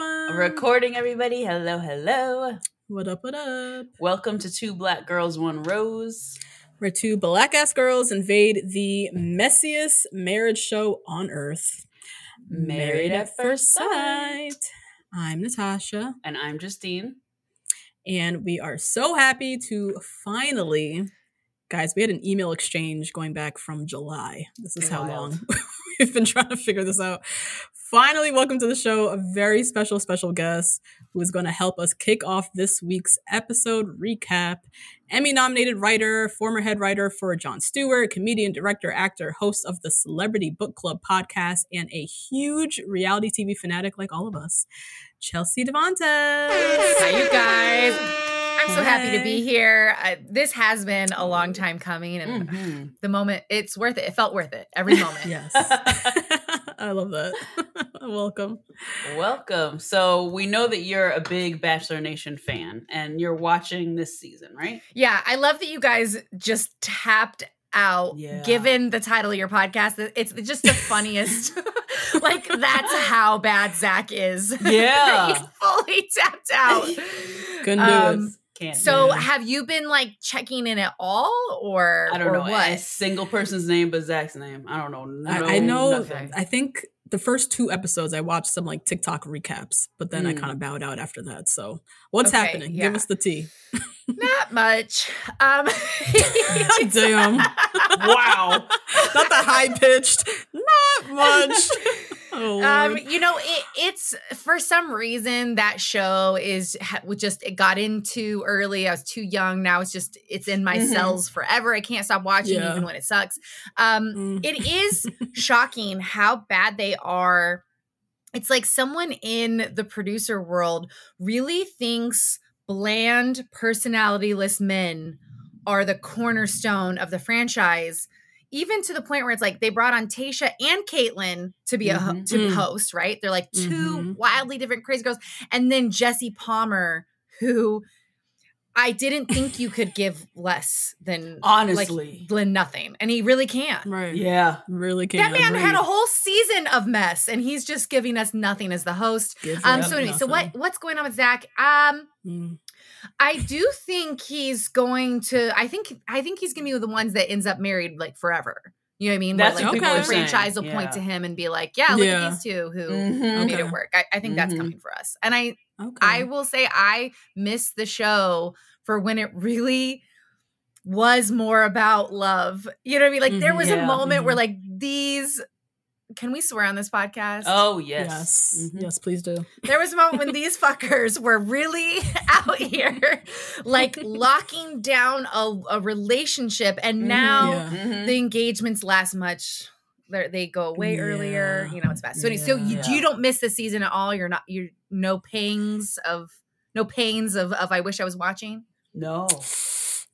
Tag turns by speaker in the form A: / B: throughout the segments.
A: Everyone.
B: Recording, everybody. Hello, hello.
A: What up? What up?
B: Welcome to Two Black Girls, One Rose.
A: Where two black ass girls invade the messiest marriage show on earth.
B: Married at First Sight.
A: I'm Natasha,
B: And I'm Justine.
A: and we are so happy to finally, guys. We had an email exchange going back from July. This is how long we've been trying to figure this out. Finally, welcome to the show. A very special, special guest who is going to help us kick off this week's episode recap. Emmy nominated writer, former head writer for Jon Stewart, comedian, director, actor, host of the Celebrity Book Club podcast, and a huge reality TV fanatic like all of us, Chelsea Devantez.
C: Hi, you guys. I'm so happy to be here. Uh, this has been a long time coming, and
B: Mhm.
C: the moment it's worth it. It felt worth it every moment.
A: Yes. I love that. Welcome.
B: Welcome. So, we know that you're a big Bachelor Nation fan and you're watching this season, right?
C: Yeah, I love that you guys just tapped out.
B: Yeah.
C: Given the title of your podcast, it's just the funniest. like that's how bad Zach is.
B: Yeah.
C: he's fully tapped out.
A: Couldn't do
C: Um,
A: it.
B: Can't.
C: So,
A: Yeah.
C: have you been like checking in at all, or
B: I don't
C: or
B: know
C: what?
B: a single person's name but Zach's name. I don't know. No,
A: I, I know.
B: nothing.
A: I think the first two episodes I watched some like TikTok recaps, but then I
B: Mm.
A: kind of bowed out after that. So, what's
C: Okay,
A: happening?
C: yeah.
A: Give us the tea.
C: Not much. Um,
A: Damn.
B: wow.
A: Not the high pitched. Not much. Oh,
C: Um, you know, it, it's for some reason that show is just it got into early. I was too young. Now it's just it's in my
B: Mhm.
C: cells forever. I can't stop watching
A: Yeah.
C: even when it sucks. Um,
A: Mm.
C: it is shocking how bad they are. It's like someone in the producer world really thinks bland, personalityless men are the cornerstone of the franchise. Even to the point where it's like they brought on Tayshia and Kaitlyn to be a ho-
B: Mhm.
C: to be
A: Mm.
C: host, right? They're like 2
A: Mhm.
C: wildly different crazy girls, and then Jesse Palmer, who I didn't think you could give less than
B: Honestly.
C: like, than nothing, and he really can't.
A: right.
B: yeah.
A: Really can't.
C: That man had a whole season of mess, and he's just giving us nothing as the host.
A: Give
C: Um. So anyway, so what what's going on with Zach? Um.
A: Mm.
C: I do think he's going to. I think. I think he's gonna be the ones that ends up married like forever. You know what I mean? Where,
B: That's
C: like
A: what
C: the
A: people are
C: franchise will
B: yeah.
C: point to him and be like, "Yeah, look
A: Yeah.
C: at these two who
B: Mhm.
C: made
A: Okay.
C: it work." I, I think that's
B: Mhm.
C: coming for us, and I
A: Okay.
C: I will say I miss the show for when it really was more about love. You know what I mean? Like there
A: Mhm.
C: was
B: Yeah.
C: a moment where
A: Mhm.
C: like these can we swear on this podcast?
B: Oh, yes.
A: Yes.
B: Mhm.
A: Yes, please do.
C: There was a moment when these fuckers were really out here like locking down a, a relationship and now
A: Yeah.
B: Mhm.
C: the engagements last much They're, they go away earlier you know it's best so, anyway, so you,
B: Yeah.
C: you don't miss the season at all you're not you're no pangs of no pains of of i wish i was watching
B: No.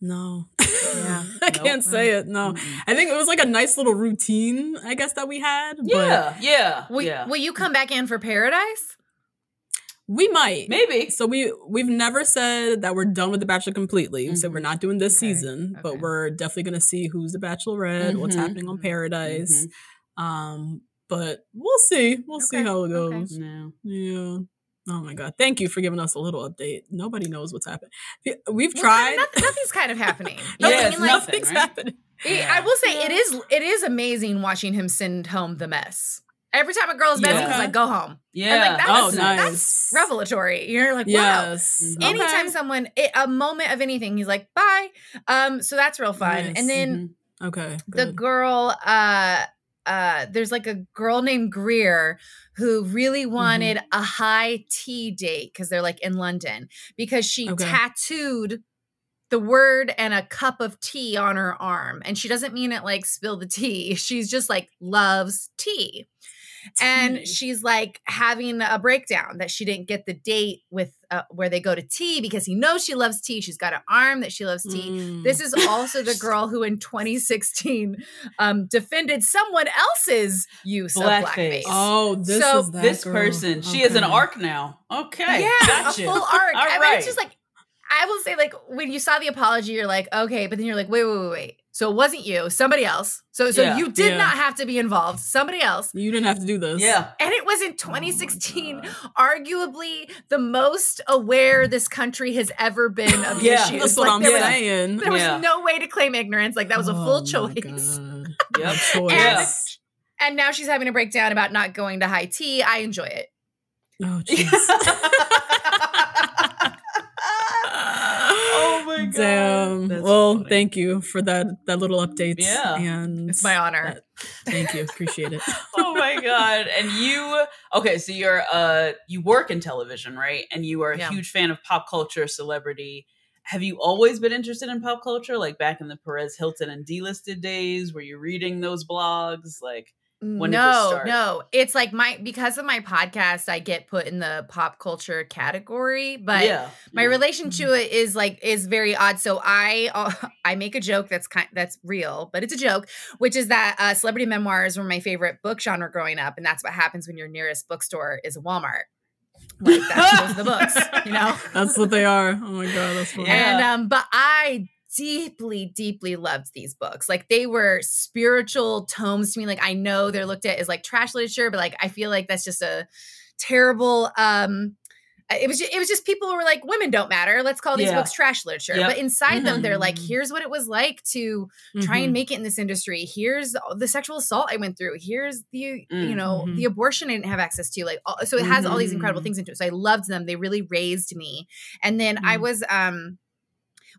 A: No.
C: Yeah.
A: I
B: Nope.
A: can't say it. No.
B: Mm-mm.
A: I think it was like a nice little routine, I guess, that we had. But
B: Yeah. Yeah.
C: will,
B: yeah.
C: will you come back in for paradise
A: we might.
B: Maybe.
A: So we we've never said that we're done with the Bachelor completely. We said we're not doing this
C: Okay,
A: season, but we're definitely gonna see who's the Bachelorette, what's
B: Mhm.
A: happening on
C: Mhm,
A: Paradise. Um, but we'll see. We'll see how it
C: okay.
A: goes.
B: No.
A: Yeah. Oh my god! Thank you for giving us a little update. Nobody knows what's happening. We've
C: Well, kind
A: tried.
C: of nothing, nothing's kind of happening. You know
B: Yeah,
C: I mean? Like,
B: nothing,
A: Nothing's
B: right?
A: happening.
C: it- I will say it is it is amazing watching him send home the mess. Every time a girl's messy,
B: Yeah.
C: he's like, "Go home."
B: Yeah.
C: And like that's,
A: Oh,
C: that's revelatory. You're like, wow.
A: Yes.
B: Mhm.
A: Okay.
C: Anytime someone it, a moment of anything, he's like, "Bye." Um, so that's real fun.
A: Nice.
C: And then
B: Mhm.
A: Okay.
C: the girl uh uh there's like a girl named Greer who really
A: Mm-hmm.
C: wanted a high tea date because they're like in London because she
A: Okay.
C: tattooed the word and a cup of tea on her arm and she doesn't mean it like spill the tea she's just like loves tea and she's like having a breakdown that she didn't get the date with uh, where they go to tea because he knows she loves tea she's got an arm that she loves tea
A: Mm.
C: this is also the girl who in 2016 um, defended someone else's use
B: Blackface.
C: of blackface.
A: Oh, this
C: So
A: is that
B: This
A: girl.
B: person, she has an arc now. Okay.
C: yeah,
B: Gotcha.
C: a full arc.
B: All
C: I mean,
B: right.
C: it's just like I will say, like when you saw the apology, you're like, okay, but then you're like, wait, wait, wait, wait. So it wasn't you, somebody else. So so
B: Yeah.
C: you did
A: Yeah.
C: not have to be involved, somebody else.
A: You didn't have to do this.
B: yeah.
C: And it was
A: Oh
C: in 2016, arguably the most aware this country has ever been of
B: Yeah,
C: issues.
A: That's what
C: Like,
A: I'm
C: there was-
A: saying.
C: There was no way to claim ignorance. Like that was a
A: Oh
C: full
A: my
C: choice.
B: Yep.
A: Choice.
B: Yeah.
C: And now she's having a breakdown about not going to high tea. I enjoy it.
A: Oh, jeez.
B: oh my god.
A: Damn.
B: That's
A: well,
B: funny.
A: thank you for that that little update.
B: Yeah.
A: And
C: It's my honor.
A: that- thank you. Appreciate it.
B: oh my god and you okay so you're uh you work in television right and you are a
C: Yeah.
B: huge fan of pop culture celebrity have you always been interested in pop culture like back in the perez hilton and Dlisted days were you reading those blogs like When did this
C: no, no. It's like my because of my podcast, I get put in the pop culture category, but
B: yeah
C: my
B: yeah.
C: relation to it is like is very odd. So I uh, I make a joke that's kind that's real, but it's a joke, which is that uh, celebrity memoirs were my favorite book genre growing up, and that's what happens when your nearest bookstore is a Walmart. Like that's the books, you know.
A: That's what they are. Oh my god, that's funny.
C: And um, but I deeply, deeply loved these books. Like they were spiritual tomes to me. Like I know they're looked at as like trash literature, but like I feel like that's just a terrible um it was just, it was just people who were like women don't matter let's call these
B: Yeah.
C: books trash literature
B: Yep.
C: but inside them they're like
A: Mhm.
C: here's what it was like to try
A: Mhm.
C: and make it in this industry here's the sexual assault i went through here's the you
B: Mm.
C: know the abortion i didn't have access to like all, so it has all these incredible things into it so i loved them they really raised me and then i
A: Mm.
C: was um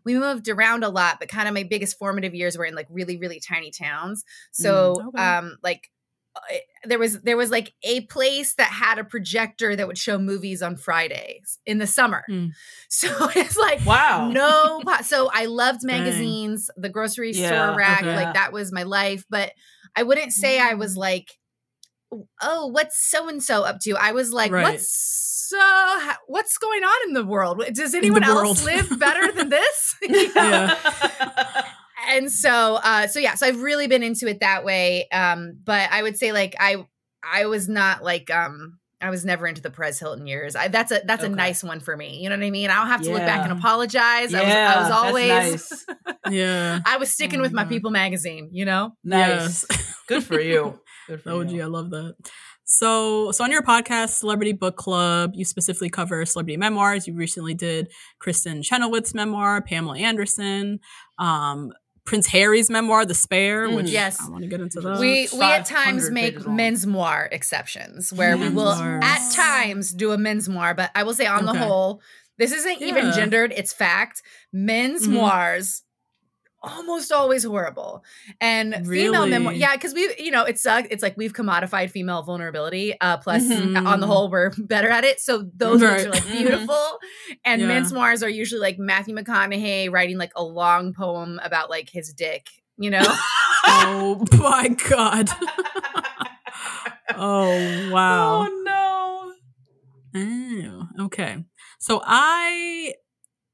C: we moved around a lot but kind of my biggest formative years were in like really really tiny towns so
A: okay.
C: um like uh, there was there was like a place that had a projector that would show movies on Fridays in the summer.
A: Mm.
C: So it's like
B: wow
C: no so I loved
A: Dang.
C: magazines, the grocery
B: Yeah,
C: store rack,
A: okay.
C: like that was my life, but I wouldn't say I
A: Mm.
C: was like oh, what's so and so up to? I was like
A: Right.
C: what's so what's going on in the world? Does anyone else
A: world.
C: live better than this? And so uh so yeah so i've really been into it that way um but i would say like i i was not like um i was never into the Perez Hilton years. I, that's a that's
B: Okay.
C: a nice one for me. You know what I mean? I don't have to look back and
B: Yeah.
C: apologize. I was I was always
B: nice.
A: Yeah.
C: I was sticking
A: Oh
C: with
A: my God.
C: People magazine. You know?
B: nice
A: Yes.
B: good for you good for
A: OG,
B: you
A: I love that. So, so on your podcast, Celebrity Book Club, you specifically cover celebrity memoirs. You recently did Kristin Chenoweth's memoir, Pamela Anderson, um, Prince Harry's memoir, The Spare,
B: Mm.
A: which
C: Yes.
A: I want to get into that.
C: we we at times make
B: pages
C: men's moir exceptions where we will
A: Mensmoirs.
C: at times do a men's moir, but I will say on the whole, this isn't even gendered, it's fact. Men's
A: Mhm.
C: moirs almost always horrible. And female memoir, yeah, because we, you know, it sucks. It's like we've commodified female vulnerability. Uh plus
A: Mhm.
C: on the whole, we're better at it. So those books are like
B: Mhm.
C: beautiful. And
A: Yeah.
C: men's moirs are usually like Matthew McConaughey writing like a long poem about like his dick, you know?
A: oh my God. oh, wow.
B: oh no
A: Oh, okay. So I,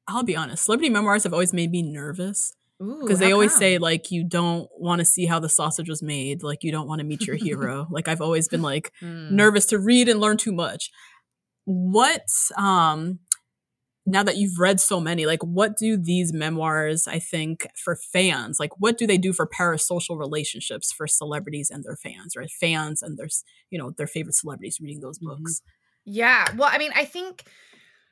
A: I'll be honest, celebrity memoirs have always made me nervous because they always
C: come?
A: say like you don't want to see how the sausage was made, like you don't want to meet your hero. like I've always been like
C: Mm.
A: nervous to read and learn too much. What um now that you've read so many, like what do these memoirs, I think, for fans, like what do they do for parasocial relationships for celebrities and their fans, right fans and their, you know, their favorite celebrities reading those
B: Mhm.
A: books?
C: Yeah. Well, I mean, I think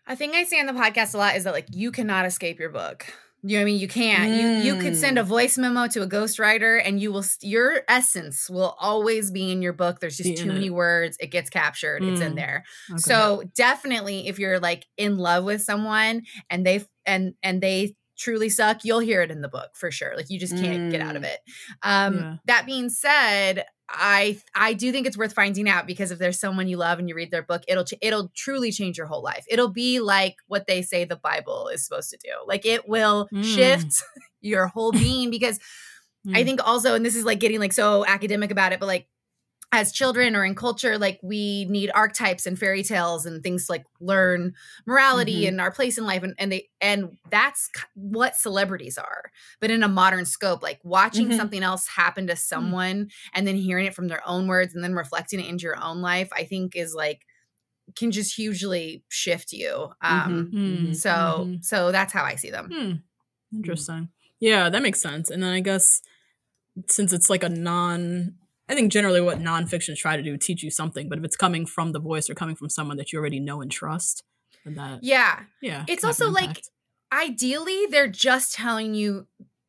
C: I think I say on the podcast a lot is that like you cannot escape your book. You know what I mean? You can't. You you could send a voice memo to a ghostwriter and you will your essence will always be in your book. There's just too many
A: it.
C: words. It gets captured. It's in
A: Mm.
C: there.
A: Okay.
C: So definitely if you're like in love with someone and they and and they truly suck, you'll hear it in the book for sure. Like you just can't get out of
B: Mm.
C: it. Um
A: Yeah.
C: that being said, I I do think it's worth finding out because if there's someone you love and you read their book, it'll ch- it'll truly change your whole life. It'll be like what they say the Bible is supposed to do. Like it will
A: Mm.
C: shift your whole being because I
A: Mm.
C: think also, and this is like getting like so academic about it, but like as children or in culture, like we need archetypes and fairy tales and things like learn morality
B: Mhm.
C: and our place in life, and and they and that's what celebrities are, but in a modern scope, like watching
B: Mhm.
C: something else happen to someone and then hearing it from their own words and then reflecting it into your own life, I think is like can just hugely shift you. Um,
B: Mhm.
A: Mm.
C: so
A: Mhm.
C: so that's how I see them.
A: Hmm. Interesting. Yeah, that makes sense. And then I guess since it's like a non, I think generally what nonfiction try to do teach you something, but if it's coming from the voice or coming from someone that you already know and trust, then that
C: Yeah,
A: yeah,
C: It's
A: can have an
C: also, like, ideally they're just telling you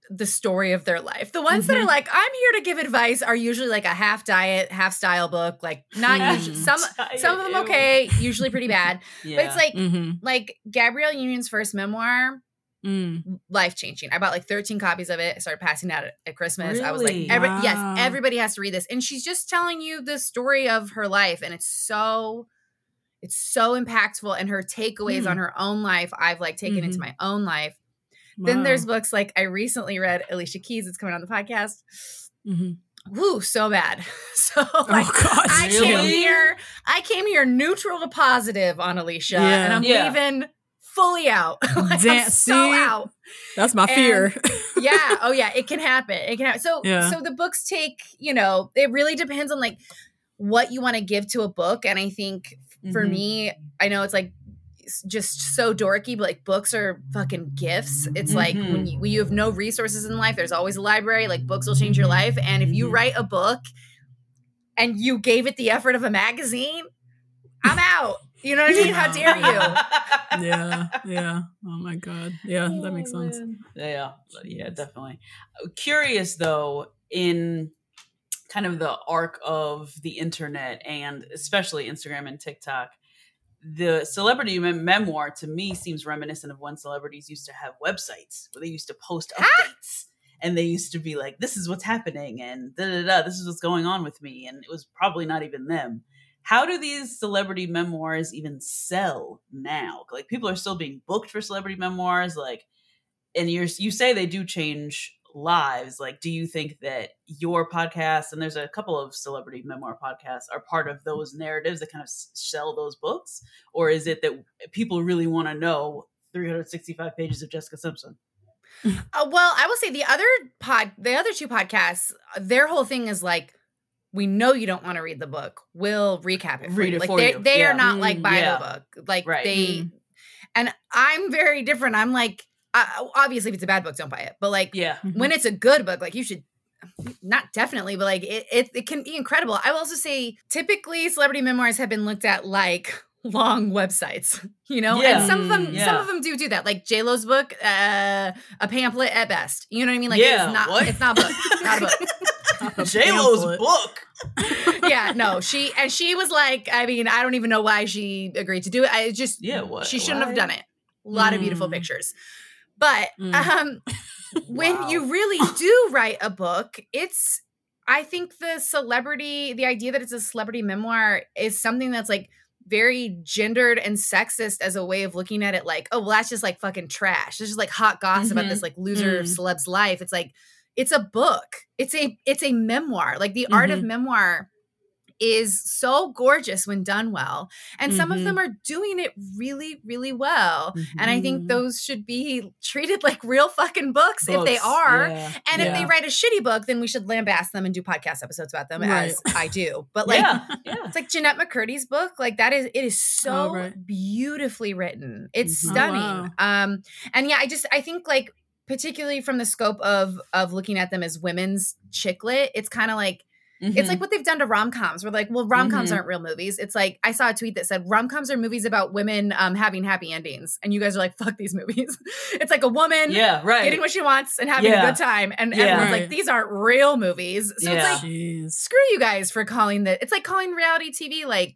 C: the story of their life. The ones that are
A: Mhm.
C: like, I'm here to give advice are usually like a half diet, half style book. Like not
A: Mm.
C: usually some some of them
B: Ew.
C: okay, usually pretty bad.
B: Yeah.
C: But it's like
A: Mhm.
C: like Gabrielle Union's first memoir,
A: Mm.
C: life changing. I bought like 13 copies of it. I started passing out at, at Christmas. I was like, every,
A: Wow.
C: yes, everybody has to read this. And she's just telling you the story of her life. And it's so it's so impactful. And her takeaways
A: Hmm.
C: on her own life, I've like taken into
A: Mhm.
C: my own life. Then there's books like I recently read Alicia Keys. It's coming on the podcast.
A: Mhm.
C: Woo, so bad. So like,
A: oh god,
C: I came here. I came here neutral to positive on Alicia,
A: Yeah.
C: and I'm
B: Yeah.
C: leaving fully out. like,
A: Damn,
C: so out.
A: That's my
C: and-
A: fear.
C: Yeah. Oh yeah. It can happen. It can happen. So
A: Yeah.
C: so the books take. You know, it really depends on like what you want to give to a book, and I think for
B: Mhm.
C: me, I know it's like just so dorky, but like books are fucking gifts. It's like when
B: Mhm.
C: you, when you have no resources in life, there's always a library. Like books will change your life. And if you
B: Mhm.
C: write a book and you gave it the effort of a magazine, I'm out. You know what I mean? How dare you?
A: yeah, yeah. Oh my god. Yeah, that makes
B: Oh,
A: sense.
B: man. Yeah, yeah, definitely. Curious though, in kind of the arc of the internet and especially Instagram and TikTok, the celebrity mem- memoir to me seems reminiscent of when celebrities used to have websites where they used to post
C: Ah!
B: updates. And they used to be like, "This is what's happening," and da da da. This is what's going on with me, and it was probably not even them how do these celebrity memoirs even sell now? Like people are still being booked for celebrity memoirs, like, and you're you say they do change lives. Like, do you think that your podcast and there's a couple of celebrity memoir podcasts are part of those narratives that kind of sell those books, or is it that people really want to know 365 pages of Jessica Simpson?
C: Uh, well, I will say the other pod, the other two podcasts, their whole thing is like, we know you don't want to read the book. We'll recap it. For
B: Read
C: you.
B: it
C: like
B: for
C: they,
B: you.
C: they
B: Yeah.
C: are not like
A: Mm,
C: buy
B: yeah.
C: the book. Like
B: Right.
C: they,
A: Mm.
C: and I'm very different. I'm like, uh, obviously, if it's a bad book, don't buy it. But like,
B: Yeah.
C: when it's a good book, like you should not definitely, but like it, it, it can be incredible. I will also say typically celebrity memoirs have been looked at like long websites, you know,
B: Yeah.
C: and some of them,
A: Mm,
C: some of them do do that. Like J Lo's book, uh, a pamphlet at best. You know what I mean? Like
B: Yeah,
C: it's not,
B: what?
C: it's not a book, not a book.
B: J Lo's book.
C: yeah, no, she and she was like, I mean, I don't even know why she agreed to do it. I just,
B: Yeah, what?
C: she shouldn't have done it. A lot of beautiful
A: Mm.
C: pictures, but
A: Mm.
C: um, when
B: Wow.
C: you really do write a book, it's I think the celebrity, the idea that it's a celebrity memoir is something that's like very gendered and sexist as a way of looking at it like, oh, well, that's just like fucking trash. It's just like hot gossip about
B: Mhm.
C: this like loser
A: Mm.
C: celeb's life. It's like it's a book. It's a it's a memoir. Like the art of
A: Mhm.
C: memoir is so gorgeous when done well. And some of
A: Mhm.
C: them are doing it really, really well. And I think
A: Mhm.
C: those should be treated like real fucking books, if they are.
B: yeah.
C: And if they write a shitty book, then we should lambast them and do podcast episodes about them,
A: Right.
C: as I do. But like,
B: yeah, yeah.
C: it's like Jennette McCurdy's book, like that is it is so
A: Oh, right.
C: beautifully written. It's.
A: Oh,
C: stunning. Um and yeah, I just I think like particularly from the scope of of looking at them as women's chick lit, it's kind of like
B: Mm-hmm.
C: it's like what they've done to rom-coms. We're like, well, rom-coms
B: Mhm.
C: aren't real movies. It's like I saw a tweet that said rom-coms are movies about women um having happy endings. And you guys are like, fuck these movies. it's like a woman
B: yeah, right.
C: getting what she wants and having
B: Yeah.
C: a good time. And
B: Yeah.
C: everyone's
A: Right.
C: like, these aren't real movies. So
B: Yeah.
C: it's like
A: Jeez.
C: screw you guys for calling that. It's like calling reality TV like,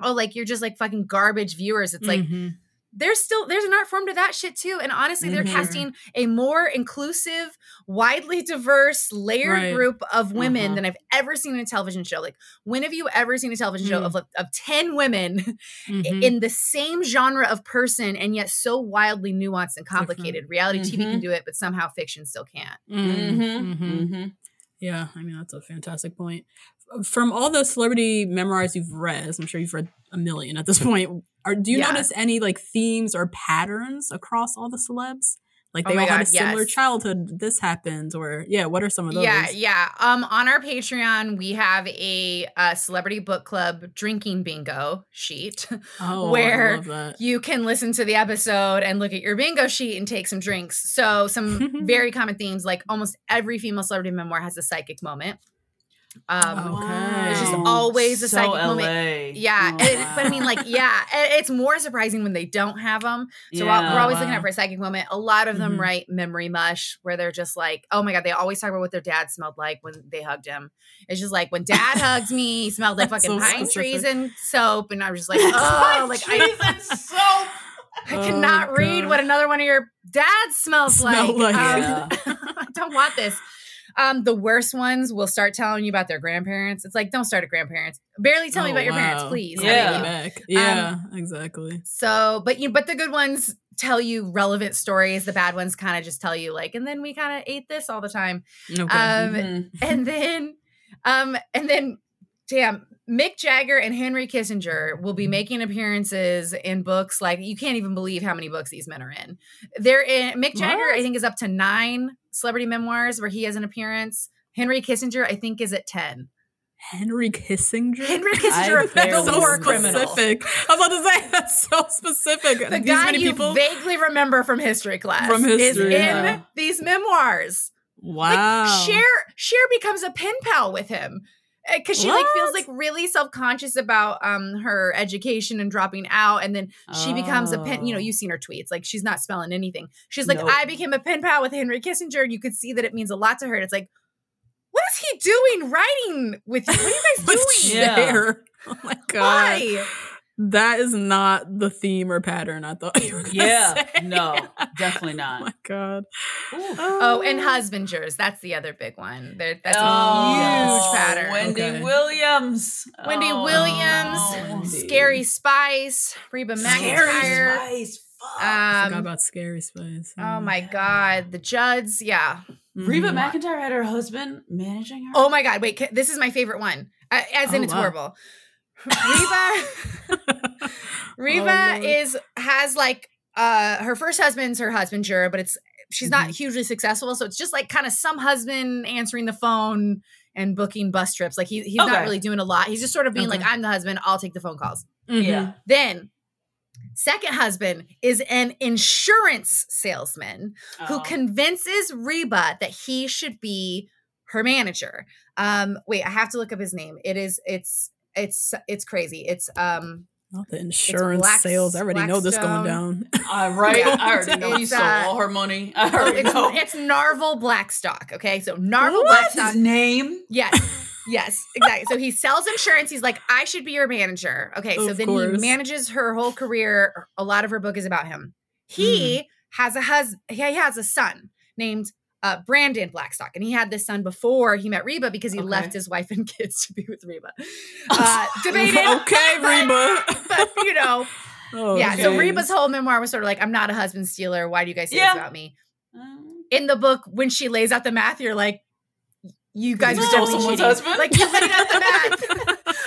C: oh, like you're just like fucking garbage viewers. It's like
A: Mhm.
C: There's still there's an art form to that shit too. And honestly, they're
B: Mhm.
C: casting a more inclusive, widely diverse, layered
A: Right.
C: group of women
B: Uh-huh.
C: than I've ever seen in a television show. Like, when have you ever seen a television show
A: Mm.
C: of of ten women
A: Mhm.
C: in the same genre of person and yet so wildly nuanced and
A: Different.
C: complicated? Reality TV can
B: Mhm.
C: do it, but somehow fiction still can't.
A: Mhm.
B: Mm-hmm.
A: Mhm.
B: Mm-hmm.
A: Yeah, I mean that's a fantastic point. From all the celebrity memoirs you've read, as I'm sure you've read a million at this point. Are, do you
C: Yeah.
A: notice any like themes or patterns across all the celebs? Like
C: Oh
A: they
C: my
A: all had a similar
C: yes.
A: childhood. This happened, or yeah, what are some of those?
C: Yeah, yeah. Um, on our Patreon, we have a, uh celebrity book club drinking bingo sheet.
A: Oh,
C: where
A: I love that.
C: you can listen to the episode and look at your bingo sheet and take some drinks. So some very common themes, like almost every female celebrity memoir has a psychic moment. Um,
A: Okay.
C: There's just always a
B: so
C: psychic
B: LA.
C: moment. Yeah,
B: Oh,
C: and- but I mean, like, yeah, it's more surprising when they don't have them. So
B: Yeah.
C: we're, we're always looking out for a psychic moment. A lot of them
A: Mhm.
C: write memory mush, where they're just like, "Oh my god," they always talk about what their dad smelled like when they hugged him. It's just like when dad hugged me, he smelled like fucking
A: so
C: pine trees and soap, and I was just like, "Oh, like I,
B: Trees and soap.
C: I
A: Oh,
C: cannot read
A: God.
C: what another one of your dads smells
A: Smell
C: like.
A: like.
C: Um, I don't want this. Um, the worst ones will start telling you about their grandparents. It's like, don't start at grandparents. Barely tell me
A: Oh,
C: about your parents, please. I
B: Yeah.
C: beg you.
A: Back. Yeah, exactly.
C: So, but you, but the good ones tell you relevant stories. The bad ones kind of just tell you like, and then we kind of ate this all the time.
A: Okay.
C: Um,
B: Mhm.
C: and then, um, and then, damn, Mick Jagger and Henry Kissinger will be making appearances in books like you can't even believe how many books these men are in. They're in Mick Jagger,
A: What?
C: I think, is up to nine celebrity memoirs where he has an appearance. Henry Kissinger, I think, is at ten.
A: Henry Kissinger.
C: Henry Kissinger, the
A: so
C: war criminal.
A: specific. I was about to say that's so specific.
C: The
A: These
C: guy
A: many
C: you
A: people.
C: vaguely remember from history class
A: From
C: is
A: history,
C: in these memoirs.
A: wow.
C: Like Cher, Cher becomes a pen pal with him because she like feels like really self conscious about um her education and dropping out, and then she becomes a pen. You know,
B: Oh.
C: you've seen her tweets; like she's not spelling anything. She's like,
B: Nope.
C: I became a pen pal with Henry Kissinger, and you could see that it means a lot to her. And it's like, what is he doing writing with you? What are you guys doing?
B: Yeah.
A: there? Oh my god.
C: Why?
A: That is not the theme or pattern I thought you were gonna
B: Yeah,
A: say.
B: no, definitely
A: Oh
B: not.
A: my god.
B: Ooh.
C: Oh, and husbanders. That's the other big one. There, that's a
B: Oh,
C: huge pattern.
B: Wendy
A: Okay.
B: Williams.
C: Wendy
B: Oh,
C: Williams.
A: Wendy.
C: Scary Spice, Reba
B: Scary
C: McEntire.
B: Spice. Fuck.
A: I forgot
C: Um,
A: about Scary Spice.
C: oh my God, the Judds. Yeah.
B: Reba
A: Mhm.
B: McEntire had her husband managing her.
C: Oh my God. Wait, this is my favorite one. As in,
A: Oh,
C: it's
A: wow.
C: horrible. Reba. Reba
A: Oh,
C: is has like uh her first husband's her husbander, but it's she's not
A: Mm-hmm.
C: hugely successful. So it's just like kind of some husband answering the phone and booking bus trips. Like he, he's not really doing a lot. He's just sort of being like, I'm the husband, I'll take the phone calls.
A: Mhm.
B: Yeah.
C: Then second husband is an insurance salesman who
B: Oh.
C: convinces Reba that he should be her manager. Um wait, I have to look up his name. It is it's it's it's crazy. It's um
A: Not the insurance
C: Black-
A: sales. I already know this going down.
B: Uh, right.
C: Yeah.
B: I already know he
C: It's,
B: stole
C: uh,
B: all her money. I
C: oh,
B: already
C: it's,
B: know.
C: it's Narvel Blackstock. Okay, so Narvel
B: What's
C: Blackstock.
B: his name?
C: Yes. Yes, exactly. So he sells insurance. He's like, I should be your manager. Okay. So then
A: course.
C: he manages her whole career. A lot of her book is about him. He
A: Mm.
C: has a husband, he has a son named uh, Brandon Blackstock. And he had this son before he met Reba because he
B: Okay.
C: left his wife and kids to be with Reba. Uh, debated.
A: okay, Reba.
C: but, you know,
A: Oh,
C: yeah. So. Reba's whole memoir was sort of like, I'm not a husband stealer. Why do you guys say
B: Yeah.
C: this about me?
B: Um,
C: in the book when she lays out the math, you're like, you guys were
B: stole someone's
C: cheating.
B: husband?
C: Like you laid out the math.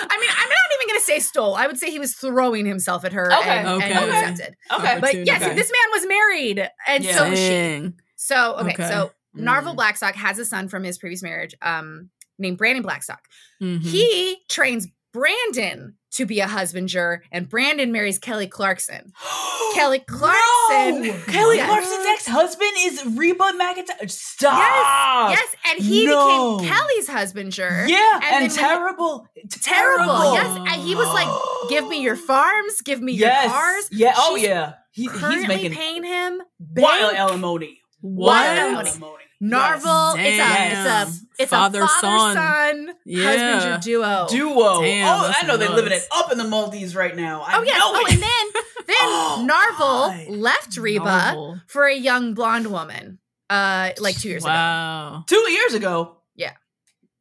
C: I mean, I'm not even gonna say stole. I would say he was throwing himself at her
B: Okay.
C: and,
A: Okay.
C: and
A: Okay.
C: accepted.
B: okay.
C: But yes,
A: Okay.
C: this man was married, and
B: Yeah.
C: so was she. So okay,
A: Okay.
C: so Narvel
B: Mm.
C: Blackstock has a son from his previous marriage, um, named Brandon Blackstock.
A: Mhm.
C: He trains Brandon to be a husbander, and Brandon marries Kelly Clarkson. Kelly Clarkson.
B: No! Kelly
C: Yes.
B: Clarkson's ex-husband is Reba McEntire. Stop.
C: Yes, yes, and he
B: No.
C: became Kelly's husbander.
B: Yeah,
C: And
B: and,
C: then when-
B: terrible.
C: Terrible. Yes, and he was like, "Give me your farms, give me
B: yes.
C: your cars."
B: Yeah. Oh yeah. He, he's making
C: paying him
B: wild
C: bank.
B: alimony.
A: What?
C: Alimony. Narvel. It's a it's a it's
A: Father,
C: a
A: son.
C: father son
A: Yeah.
C: husbander duo.
B: Duo.
A: Damn,
B: oh, I know they're living it up in the Maldives right now. I
C: Oh yes.
B: know
C: Oh,
B: it.
C: and then then
B: Oh,
C: Narvel left Reba
A: Marvel.
C: for a young blonde woman. Uh, like two years ago.
A: Wow.
B: Two years ago.
C: Yeah.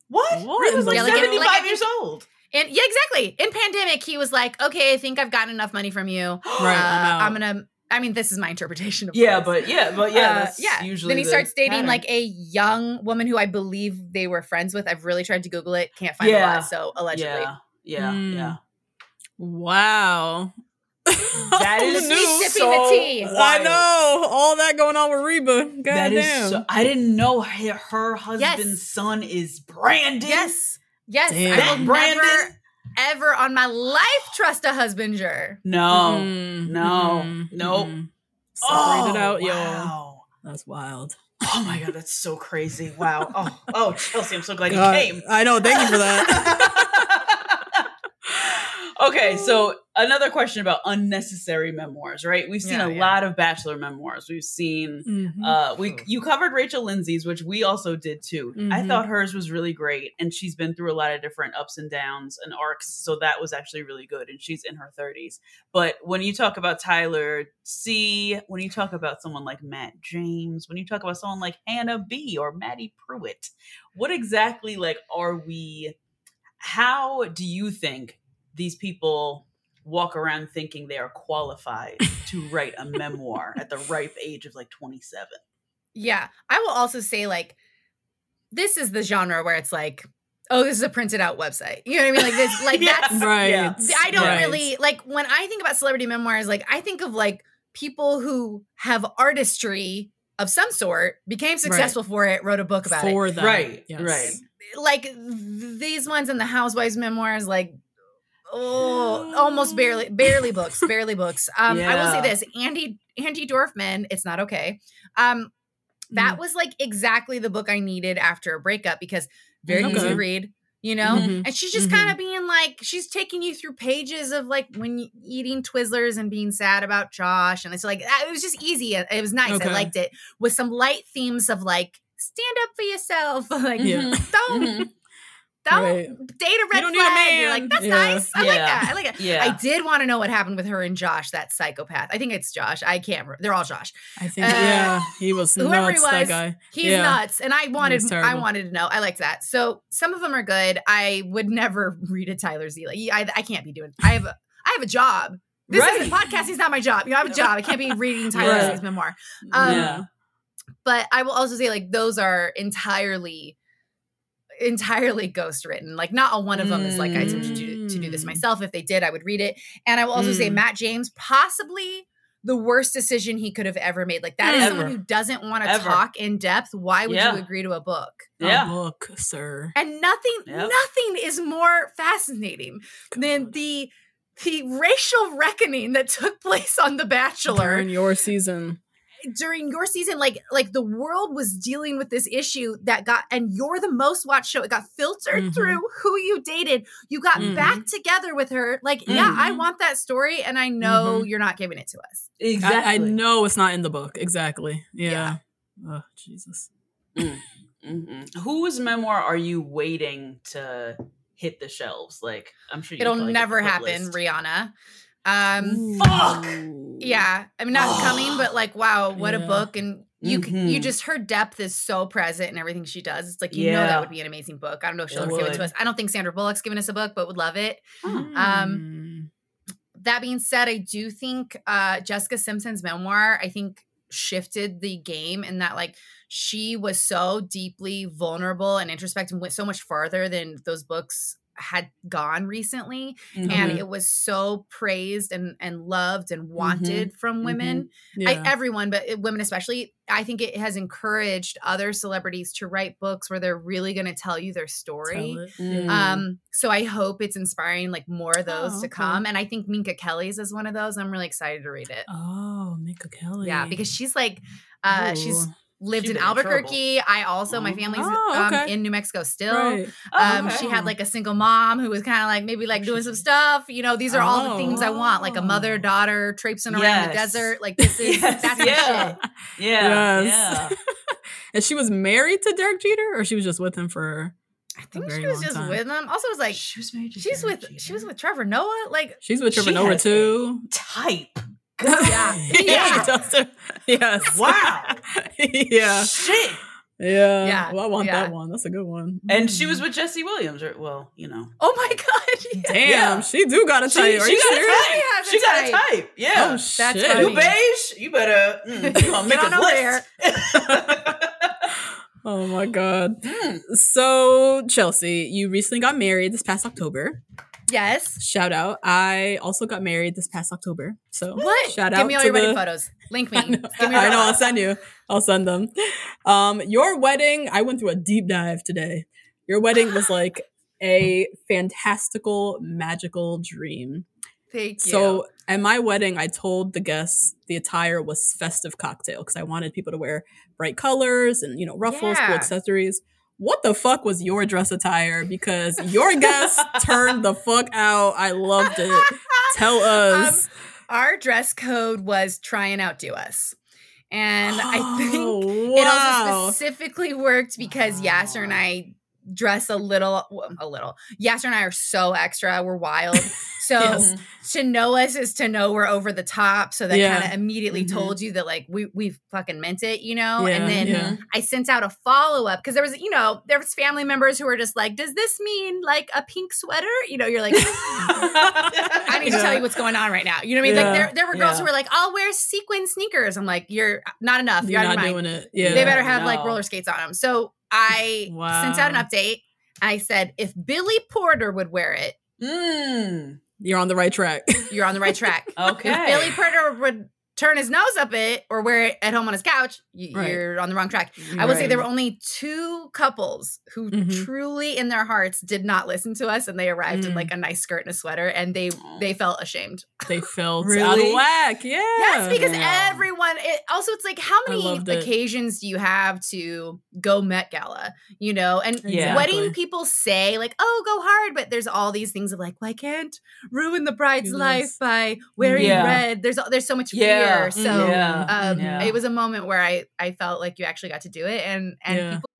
B: What?
A: What?
B: Reba's like
A: Yeah,
C: like, like,
B: 75
C: I think-
B: years old.
C: And yeah, exactly. In pandemic, he was like, "Okay, I think I've gotten enough money from you.
A: Right.
C: Uh, I'm gonna." I mean, this is my interpretation of
B: Yeah,
C: this.
B: but yeah, but yeah,
C: Uh,
B: that's
C: yeah.
B: usually
C: then he
B: the
C: starts dating
B: pattern.
C: like a young woman who I believe they were friends with. I've really tried to Google it, can't find a lot. So allegedly,
B: Yeah, yeah,
A: Mm.
B: yeah.
A: Wow.
B: that is
A: Who
B: is
A: knew?
C: sipping
B: so
C: the tea.
A: I know all that going on with Reba. God
B: That is
A: damn.
B: so, I didn't know her, her husband's
C: Yes.
B: son is Brandon.
C: yes, yes,
A: Damn.
C: I
B: That
C: will
B: Brandon.
C: never ever on my life trust a husbander.
B: No.
A: Mm,
B: no,
A: mm,
B: nope.
A: mm. Separate it out, y'all.
B: Oh.
A: That's wild.
B: Oh my god, that's so crazy. Wow. Oh, oh, Chelsea, I'm so glad
A: God,
B: you came.
A: I know. Thank you for that.
B: okay, so another question about unnecessary memoirs, right? We've seen
C: Yeah,
B: a
C: yeah.
B: lot of bachelor memoirs. We've seen
A: Mhm.
B: uh we you covered Rachel Lindsay's, which we also did too. I
A: Mhm.
B: thought hers was really great and she's been through a lot of different ups and downs and arcs, so that was actually really good and she's in her 30s. But when you talk about Tyler C, when you talk about someone like Matt James, when you talk about someone like Hannah B or Maddie Prewett, what exactly like are we how do you think these people walk around thinking they are qualified to write a memoir at the ripe age of like 27?
C: Yeah, I will also say like this is the genre where it's like, oh, this is a printed out website. You know what I mean? Like this, like
B: Yeah.
C: that's
A: right.
B: Yeah.
C: I don't
A: Right.
C: really like when I think about celebrity memoirs, like I think of like people who have artistry of some sort, became successful for it, wrote a book about
A: for
C: it.
A: that.
B: Right,
A: Yes.
B: right.
C: Like th- these ones in the Housewives memoirs, like oh, almost barely, barely books, barely books. Um, I will say this: Andy Andi Dorfman, it's not okay. Um, that was like exactly the book I needed after a breakup because very easy to read, you know.
A: Mhm.
C: And she's just kind of being like, she's taking you through pages of like when you eating Twizzlers and being sad about Josh, and it's like it was just easy. It was nice.
A: Okay.
C: I liked it with some light themes of like stand up for yourself, like
A: Yeah.
C: don't
B: Mhm.
C: Don't
A: Right.
C: date a red
A: don't need a
C: flag. You're like that's
A: Yeah.
C: nice. I like that. I like it.
B: Yeah.
C: I did want to know what happened with her and Josh, that psychopath. I think it's Josh. I can't. Remember. They're all Josh.
A: I think.
C: Uh,
A: yeah. He was
C: whoever he
A: nuts. That
C: was,
A: guy.
C: He's
A: Yeah.
C: nuts, and I wanted. I wanted to know. I liked that. So some of them are good. I would never read a Tyler C. Like I, I can't be doing. I have. A, I have a job. This
B: Right.
C: isn't podcasting. Is not my job. You know, I have a job. I can't be reading Tyler
A: Right.
C: C's memoir. Um,
B: yeah.
C: But I will also say, like, those are entirely, entirely ghost written. Like, not a one of them is like I attempted to do, to do this
A: Mm.
C: myself. If they did, I would read it. And I will also say,
A: Mm.
C: Matt James, possibly the worst decision he could have ever made. Like, that is someone who doesn't want to talk in depth. Why would
B: Yeah.
C: you agree to a book?
B: Yeah.
A: A book, sir.
C: And nothing,
B: Yep.
C: nothing is more fascinating than the the racial reckoning that took place on The Bachelor
A: During your season.
C: During your season like like the world was dealing with this issue that got and you're the most watched show it got filtered
A: Mhm.
C: through who you dated you got
A: Mhm.
C: back together with her like yeah i
A: Mhm.
C: want that story and i know
A: Mhm.
C: you're not giving it to us
B: Exactly.
A: I, I know it's not in the book. Exactly. Yeah.
C: Yeah.
A: Oh, Jesus.
B: Mhm. Whose memoir are you waiting to hit the shelves? Like, I'm sure you
C: it'll never happen
B: list.
C: rihanna um
B: Fuck!
C: yeah i mean not coming but like wow what a book and you c you just her depth is so present in everything she does it's like you know that would be an amazing book i don't know if she'll
B: It
C: ever give it to us i don't think sandra bullock's given us a book but would love it.
A: Hmm.
C: Um, that being said, I do think uh, Jessica Simpson's memoir, I think, shifted the game in that, like, she was so deeply vulnerable and introspective and went so much farther than those books had gone recently
B: Mm-hmm.
C: and it was so praised and and loved and wanted from women
A: Yeah.
C: I, everyone but women especially i think it has encouraged other celebrities to write books where they're really going to tell you their story. Um so i hope it's inspiring like more of those
A: Oh,
C: to
A: okay.
C: come and i think minka kelly's is one of those i'm really excited to read it
A: oh, minka Kelly.
C: yeah because she's like uh she's. Lived in
B: been in
C: albuquerque i also my
B: Oh.
C: family's
A: Oh,
C: um, in new mexico still
A: Right.
B: Oh,
C: um,
B: okay.
C: she had like a single mom who was kind of like maybe like doing some stuff. You know, these are all the things I want, like a mother
A: Oh.
C: daughter traipsing around the desert. Like this is
B: Yes,
C: that's
B: yeah.
C: shit.
B: yeah,
A: Yes.
B: yeah.
A: and she was married to Derek Jeter, or she was just with him for.
C: I think she was just
A: time.
C: with him. Also, was like
B: she was married to
C: she's
B: Derek
C: with
B: Jeter.
C: she was with Trevor Noah. Like
A: She's with Trevor
B: She
A: Noah
B: has
A: too.
B: type.
C: Yeah.
A: yeah,
C: Yeah.
A: she does too. Yes.
B: Wow.
A: yeah.
B: Shit.
A: Yeah.
C: Yeah,
A: Well, I want
C: yeah.
A: that one. That's a good one.
B: And she was with Jesse Williams, or well, you know.
C: oh my god, yeah.
A: Damn,
B: Yeah.
A: she do got a
B: She,
A: type. Are
B: she
A: you
B: got
A: serious?
B: a type.
C: has a
B: She got a
C: type.
B: type. Yeah.
A: Oh
C: That's
A: shit.
C: funny.
B: you beige? You better. Mm, you gonna make a
C: on over
B: list.
A: Oh my god.
B: Mm.
A: So Chelsea, you recently got married this past October.
C: Yes.
A: Shout out. I also got married this past October. So
C: What?
A: Shout
C: Give
A: out Give
C: me all your wedding photos. Link me.
A: I know,
C: Give me
A: I know. I'll send you. I'll send them. Um, your wedding, I went through a deep dive today. Your wedding was like a fantastical, magical dream.
C: Thank you.
A: So at my wedding, I told the guests the attire was festive cocktail because I wanted people to wear bright colors and you know ruffles, cool accessories. What the fuck was your dress attire? Because your guests turned the fuck out. I loved it. Tell us.
C: Um, our dress code was try and outdo us. And I think
A: Oh,
C: it also specifically worked because Yasser and I dress a little, a little. Yasser and I are so extra. We're wild. So
A: Yes.
C: to know us is to know we're over the top. So that
A: Yeah.
C: kind of immediately
B: Mhm.
C: told you that like we we fucking meant it, you know.
A: Yeah,
C: and then
A: yeah.
C: I sent out a follow up because there was, you know, there was family members who were just like, "Does this mean like a pink sweater?" You know, you're like, I need to tell you what's going on right now. You know what I mean?
A: Yeah.
C: Like there, there were girls who were like, "I'll wear sequin sneakers." I'm like, "You're not enough. You're,
A: You're not
C: of mind.
A: doing it. Yeah.
C: They better have like roller skates on them." So I sent out an update. I said, "If Billy Porter would wear it,
B: Mm,
A: You're on the right track.
C: you're on the right track.
B: okay.
C: If Billy Porter would turn his nose up it or wear it at home on his couch, y-
A: Right.
C: you're on the wrong track." I would say there were only two couples who
A: Mhm.
C: truly, in their hearts, did not listen to us, and they arrived in
A: Mm.
C: like a nice skirt and a sweater, and they they felt ashamed.
A: they felt out of whack. Yeah.
C: Yes, because
B: Yeah.
C: everyone. It, also, it's like how many occasions do you have to go Met Gala? You know, and
B: Yeah.
C: wedding
A: Exactly.
C: people say like, "Oh, go hard," but there's all these things of like, "Well, I can't ruin the bride's
A: Yes.
C: life by wearing
B: Yeah.
C: red." There's there's so much
B: Yeah.
C: fear. So
B: Yeah.
C: um,
B: Yeah.
C: it was a moment where I I felt like you actually got to do it, and and
A: Yeah.
C: people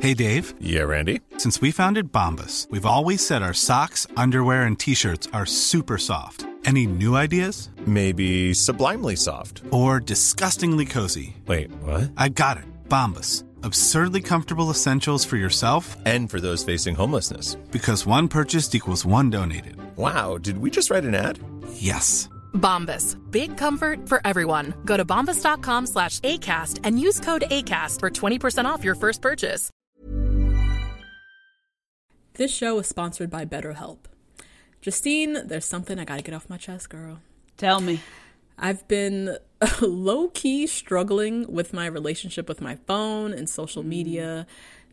D: Hey Dave,
E: Yeah, Randy.
D: since we founded Bombas, we've always said our socks, underwear, and t shirts are super soft. Any new ideas?
E: Maybe sublimely soft.
D: Or disgustingly cozy?
E: Wait, what?
D: I got it. Bombas. Absurdly comfortable essentials for yourself
E: And for those facing homelessness.
D: because one purchased equals one donated.
E: Wow, did we just write an ad?
D: Yes.
F: Bombas. Big comfort for everyone. Go to bombas.com slash ACAST and use code ACAST for 20% off your first purchase.
A: This show is sponsored by BetterHelp. Justine, there's something I gotta get off my chest, girl.
B: Tell me.
A: I've been low key struggling with my relationship with my phone and social media.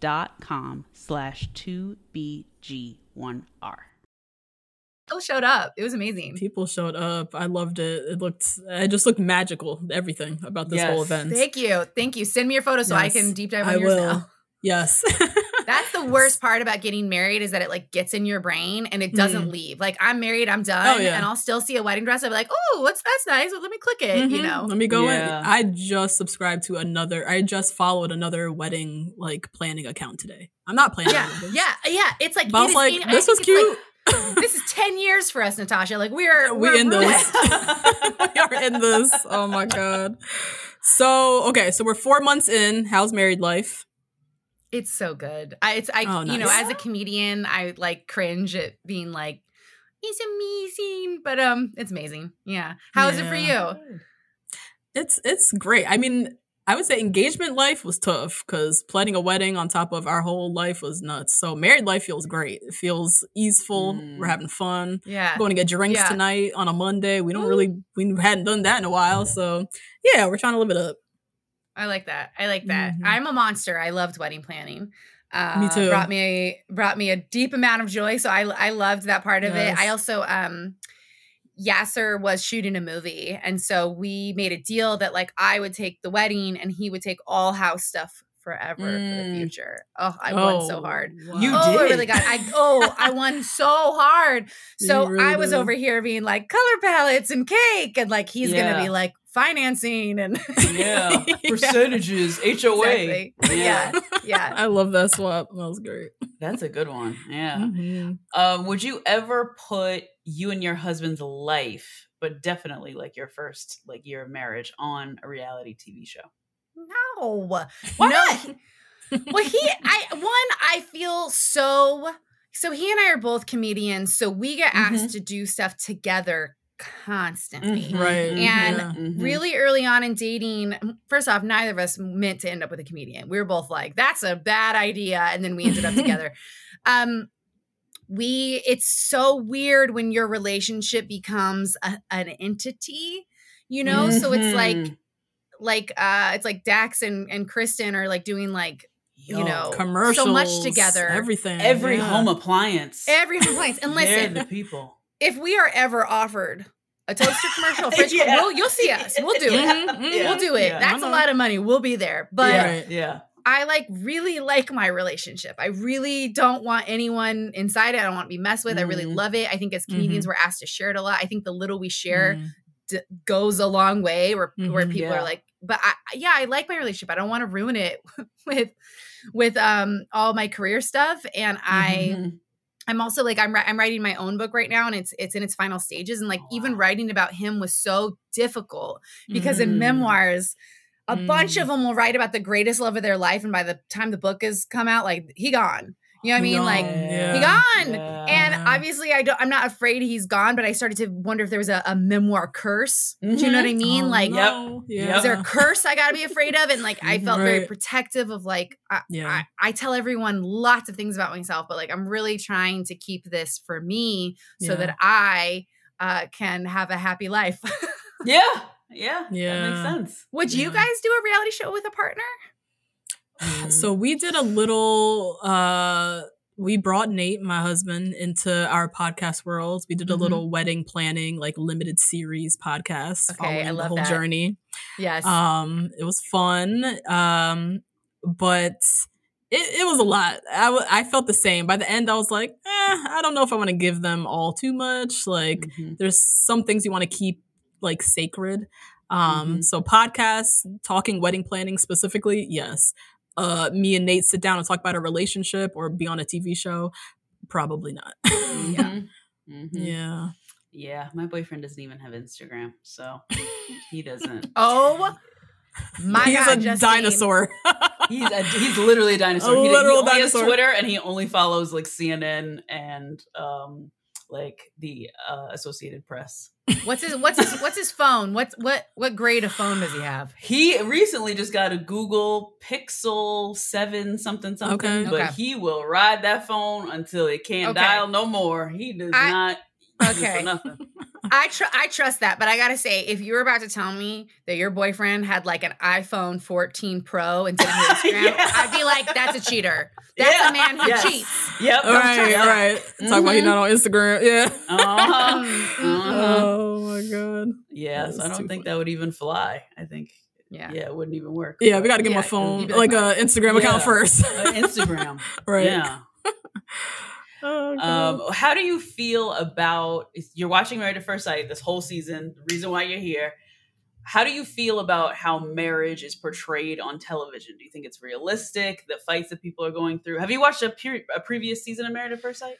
B: dot com slash 2BG1R.
C: People showed up. It was amazing.
A: People showed up. I loved it. It looked, it just looked magical. Everything about this whole event.
C: Thank you. Thank you. Send me your photo so I can deep dive on
A: I
C: yours
A: will.
C: now.
A: Yes.
C: That's the worst part about getting married is that it like gets in your brain and it doesn't leave. Like I'm married, I'm done,
A: Mm. Oh, yeah.
C: and I'll still see a wedding dress. I'll be like, oh, what's that's nice. Well, let me click it. You
A: Mhm.
C: know,
A: Let me go
B: Yeah.
A: in. I just subscribed to another. I just followed another wedding like planning account today. I'm not planning.
C: yeah,
A: weddings.
C: yeah, yeah. It's like
A: But I was
C: is
A: like,
C: in-
A: this was cute.
C: like- this is ten years for us, Natasha. Like we're
A: we
C: we're
A: in this. we are in this. Oh my god. So okay, so we're four months in. How's married life?
C: It's so good. I, it's I,
A: Oh,
C: you know, as a comedian, I like cringe at being like, it's amazing, but um, it's amazing. Yeah. How is it for you?
A: It's it's great. I mean, I would say engagement life was tough because planning a wedding on top of our whole life was nuts. So married life feels great. It feels easeful.
B: Mm.
A: We're having fun.
C: Yeah.
A: going to get drinks
C: Yeah.
A: tonight on a Monday. We don't
C: Woo.
A: really we hadn't done that in a while, so yeah, we're trying to live it up.
C: I like that. I like that.
A: Mhm.
C: I'm a monster. I loved wedding planning. Uh,
A: Me too.
C: Brought me brought me a deep amount of joy. So I I loved that part of
A: Yes.
C: it. I also um Yasir was shooting a movie, and so we made a deal that like I would take the wedding and he would take all house stuff forever for the
B: Mm.
C: future. Oh, I won so hard.
B: You
C: oh, I
B: did.
C: really got. I oh, I won so hard. So
A: really
C: I was
A: did.
C: over here being like color palettes and cake, and like he's
B: Yeah.
C: gonna be like financing and
B: Yeah.
A: Yeah.
B: Percentages, HOA.
C: Exactly. Yeah. Yeah.
A: I love that swap. That was great.
B: That's a good one. Yeah.
A: Mhm.
B: Um, would you ever put you and your husband's life, but definitely like your first like year of marriage, on a reality TV show?
C: No.
B: Why
C: no.
B: not?
C: Well, he I one, I feel so so he and I are both comedians, so we get asked to do stuff together constantly.
B: Mhm,
A: Right.
C: And
A: yeah.
B: mhm.
C: Really early on in dating, first off, neither of us meant to end up with a comedian. We were both like, that's a bad idea. And then we ended up together. Um, we it's so weird when your relationship becomes a, an entity, you know? So it's like like uh it's like Dax and, and Kristen are like doing like you
B: Yo,
C: know,
A: commercials,
C: so much together.
A: everything,
B: every
A: yeah.
B: home appliance.
C: every appliance. And
B: They're
C: listen,
B: the people.
C: If we are ever offered a toaster commercial, French
B: Yeah.
C: we'll, you'll see us. We'll do it.
A: Mhm, mhm.
B: Yeah.
C: We'll do it.
B: Yeah.
C: That's a lot of money. We'll be there. But
B: yeah,
A: Right.
B: yeah.
C: I like really like my relationship. I really don't want anyone inside it. I don't want to be messed with. I really
B: Mhm.
C: love it. I think as comedians, we're asked to share it a lot. I think the little we share
A: Mhm.
C: d- goes a long way where, where people
B: Yeah.
C: are like, but I, yeah, I like my relationship. I don't want to ruin it with, with, um, all my career stuff. And I. I'm also like I'm I'm writing my own book right now and it's it's in its final stages and like even
B: Wow.
C: writing about him was so difficult because
B: Mhm.
C: in memoirs a bunch
A: Mm.
C: of them will write about the greatest love of their life and by the time the book has come out like he gone you know what I mean like
A: Yeah.
C: he gone
B: Yeah.
C: and obviously I don't I'm not afraid he's gone but I started to wonder if there was a, a memoir curse do you know what I mean
A: Oh,
C: like
A: no.
B: Yep.
C: is there a curse I got to be afraid of? And like, I felt very protective of like, I,
A: Yeah.
C: I, I tell everyone lots of things about myself, but like, I'm really trying to keep this for me so
A: Yeah.
C: that I uh, can have a happy life.
B: Yeah. Yeah. Yeah. That
A: Yeah.
B: makes sense.
C: Would you guys do a reality show with a partner?
A: So we did a little uh we brought Nate, my husband, into our podcast world. We did a
C: Mhm.
A: little wedding planning, like limited series podcast
C: Okay,
A: following
C: I
A: the
C: love
A: whole
C: that.
A: journey.
C: Yes.
A: Um, it was fun. Um, but it, it was a lot. I, w- I felt the same. By the end, I was like, eh, I don't know if I want to give them all too much. Like,
B: Mhm.
A: there's some things you want to keep like sacred. Um,
B: Mhm.
A: so podcasts, talking wedding planning specifically, yes. Uh, me and Nate sit down and talk about a relationship or be on a TV show, probably not.
B: Mhm. Mhm.
A: yeah.
B: Yeah. My boyfriend doesn't even have Instagram, so he doesn't.
C: oh my
A: He's
C: God.
A: a
C: Justine.
A: dinosaur.
B: He's a, he's literally a dinosaur.
A: A
B: he, he
A: literal
B: only
A: dinosaur.
B: has Twitter and he only follows like CNN and um like the uh, Associated Press.
C: What's his what's his what's his phone? What's what what grade of phone does he have?
B: He recently just got a Google Pixel 7 something something,
A: Okay.
B: but
C: Okay.
B: he will ride that phone until it can't
C: Okay.
B: dial no more. He does
C: I-
B: not use it
C: Okay.
B: for nothing.
C: I tr- I trust that, but I gotta say, if you were about to tell me that your boyfriend had like an iPhone 14 Pro and didn't have Instagram,
B: Yeah.
C: I'd be like, that's a cheater. That's
B: Yeah.
C: a man who
B: Yes.
C: cheats.
B: Yep.
A: all right,
B: Yeah.
A: all right. Talk about he
B: Mhm.
A: not on Instagram. Yeah.
B: Uh-huh.
C: Mm,
B: Uh-huh.
A: Oh my god.
B: Yes, I don't think
A: funny.
B: that would even fly. I think
C: Yeah.
B: yeah, it wouldn't even work.
A: Yeah, we got to get
C: Yeah,
A: my phone,
C: you'd
A: like
C: like,
A: a Instagram account first.
B: Uh, Instagram.
A: right.
B: Yeah.
A: Oh,
B: Um, how do you feel about you're watching Married at First Sight this whole season? The reason why you're here. How do you feel about how marriage is portrayed on television? Do you think it's realistic? The fights that people are going through. Have you watched a, pre- a previous season of Married at First Sight?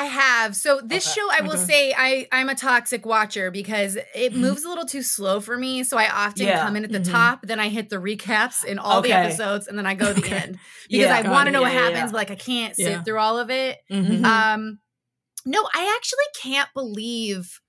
C: I have. So this
B: Okay.
C: show, I will
A: Okay.
C: say, I I'm a toxic watcher because it moves a little too slow for me. So I often
B: Yeah.
C: come in at the
A: Mhm.
C: top, then I hit the recaps in all the episodes, and then I go to the end because
B: Yeah,
C: I want to know what
B: Yeah, yeah,
C: happens, but like I can't sit through all of it.
A: Mhm.
C: Um, no, I actually can't believe.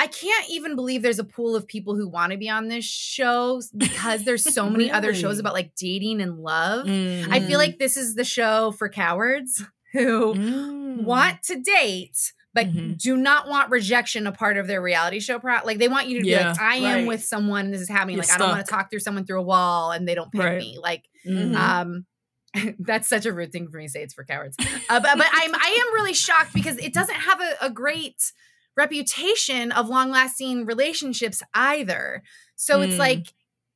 C: I can't even believe there's a pool of people who want to be on this show because there's so many other shows about like dating and love. I feel like this is the show for cowards who
A: Mm.
C: want to date but
A: Mhm.
C: do not want rejection a part of their reality show pro- like they want you to be
A: Yeah.
C: like i am
B: Right.
C: with someone this is happening
A: You're
C: like i don't want to talk through someone through a wall and they don't pick
A: Right.
C: me like
A: Mhm.
C: um that's such a rude thing for me to say it's for cowards uh, but, but i'm i am really shocked because it doesn't have a, a great reputation of long lasting relationships either so it's
A: Mm.
C: like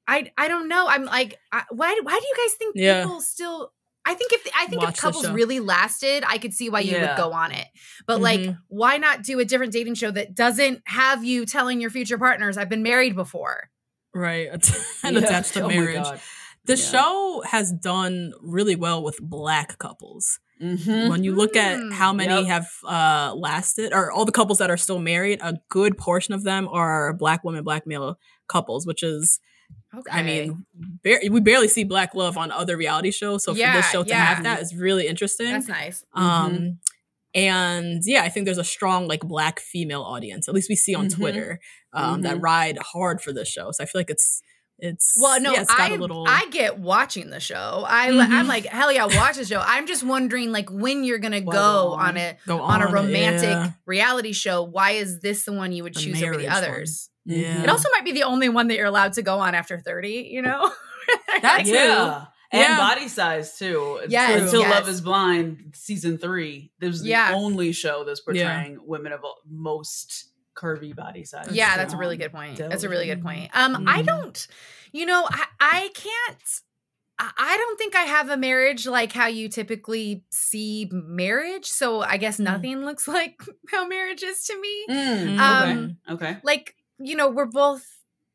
C: i i don't know i'm like I, why why do you guys think
A: Yeah.
C: people still I think if I think
A: Watch
C: if couples really lasted, I could see why you
B: Yeah.
C: would go on it. But like,
A: Mhm.
C: why not do a different dating show that doesn't have you telling your future partners, "I've been married before"?
A: right and
B: Yeah.
A: attached to
B: Oh
A: marriage. The
B: Yeah.
A: show has done really well with black couples.
B: Mhm.
A: When you look at
C: Mm.
A: how many
B: Yep.
A: have uh, lasted, or all the couples that are still married, a good portion of them are black women, black male couples, which is,
C: Okay.
A: I mean, bar- we barely see black love on other reality shows. So for this show to
C: yeah.
A: have that is really interesting.
C: that's nice.
A: Um, and yeah, I think there's a strong like black female audience. At least we see on
B: Mhm.
A: Twitter um, that
B: Mhm.
A: ride hard for this show. So I feel like it's it's
C: Well, no,
A: yeah, it's
C: I
A: little
C: I get watching the show. I
A: Mhm.
C: I'm like hell yeah, watch the show. I'm just wondering like when you're gonna
B: Why
C: go on
B: on?
C: a on a romantic
A: yeah.
C: reality show. Why is this the one you would
A: The
C: choose over the
A: others? one.
C: Others?
A: Yeah.
C: It also might be the only one that you're allowed to go on after 30. You know.
A: That too.
B: yeah. And
A: Yeah.
B: body size too.
C: Yes,
B: Until
C: yes.
B: Love is Blind, season three. This was the
C: Yeah.
B: only show that's
A: Yeah.
B: portraying women of most curvy body size.
C: yeah, that's a really good point. That's a really good point. Um, I
A: Mhm.
C: don't, you know, I, I can't. I I don't think I have a marriage like how you typically see marriage. So I guess
A: Mm.
C: nothing looks like how marriage is to me.
B: Mm,
C: Um,
B: okay. Okay.
C: Like, you know, we're both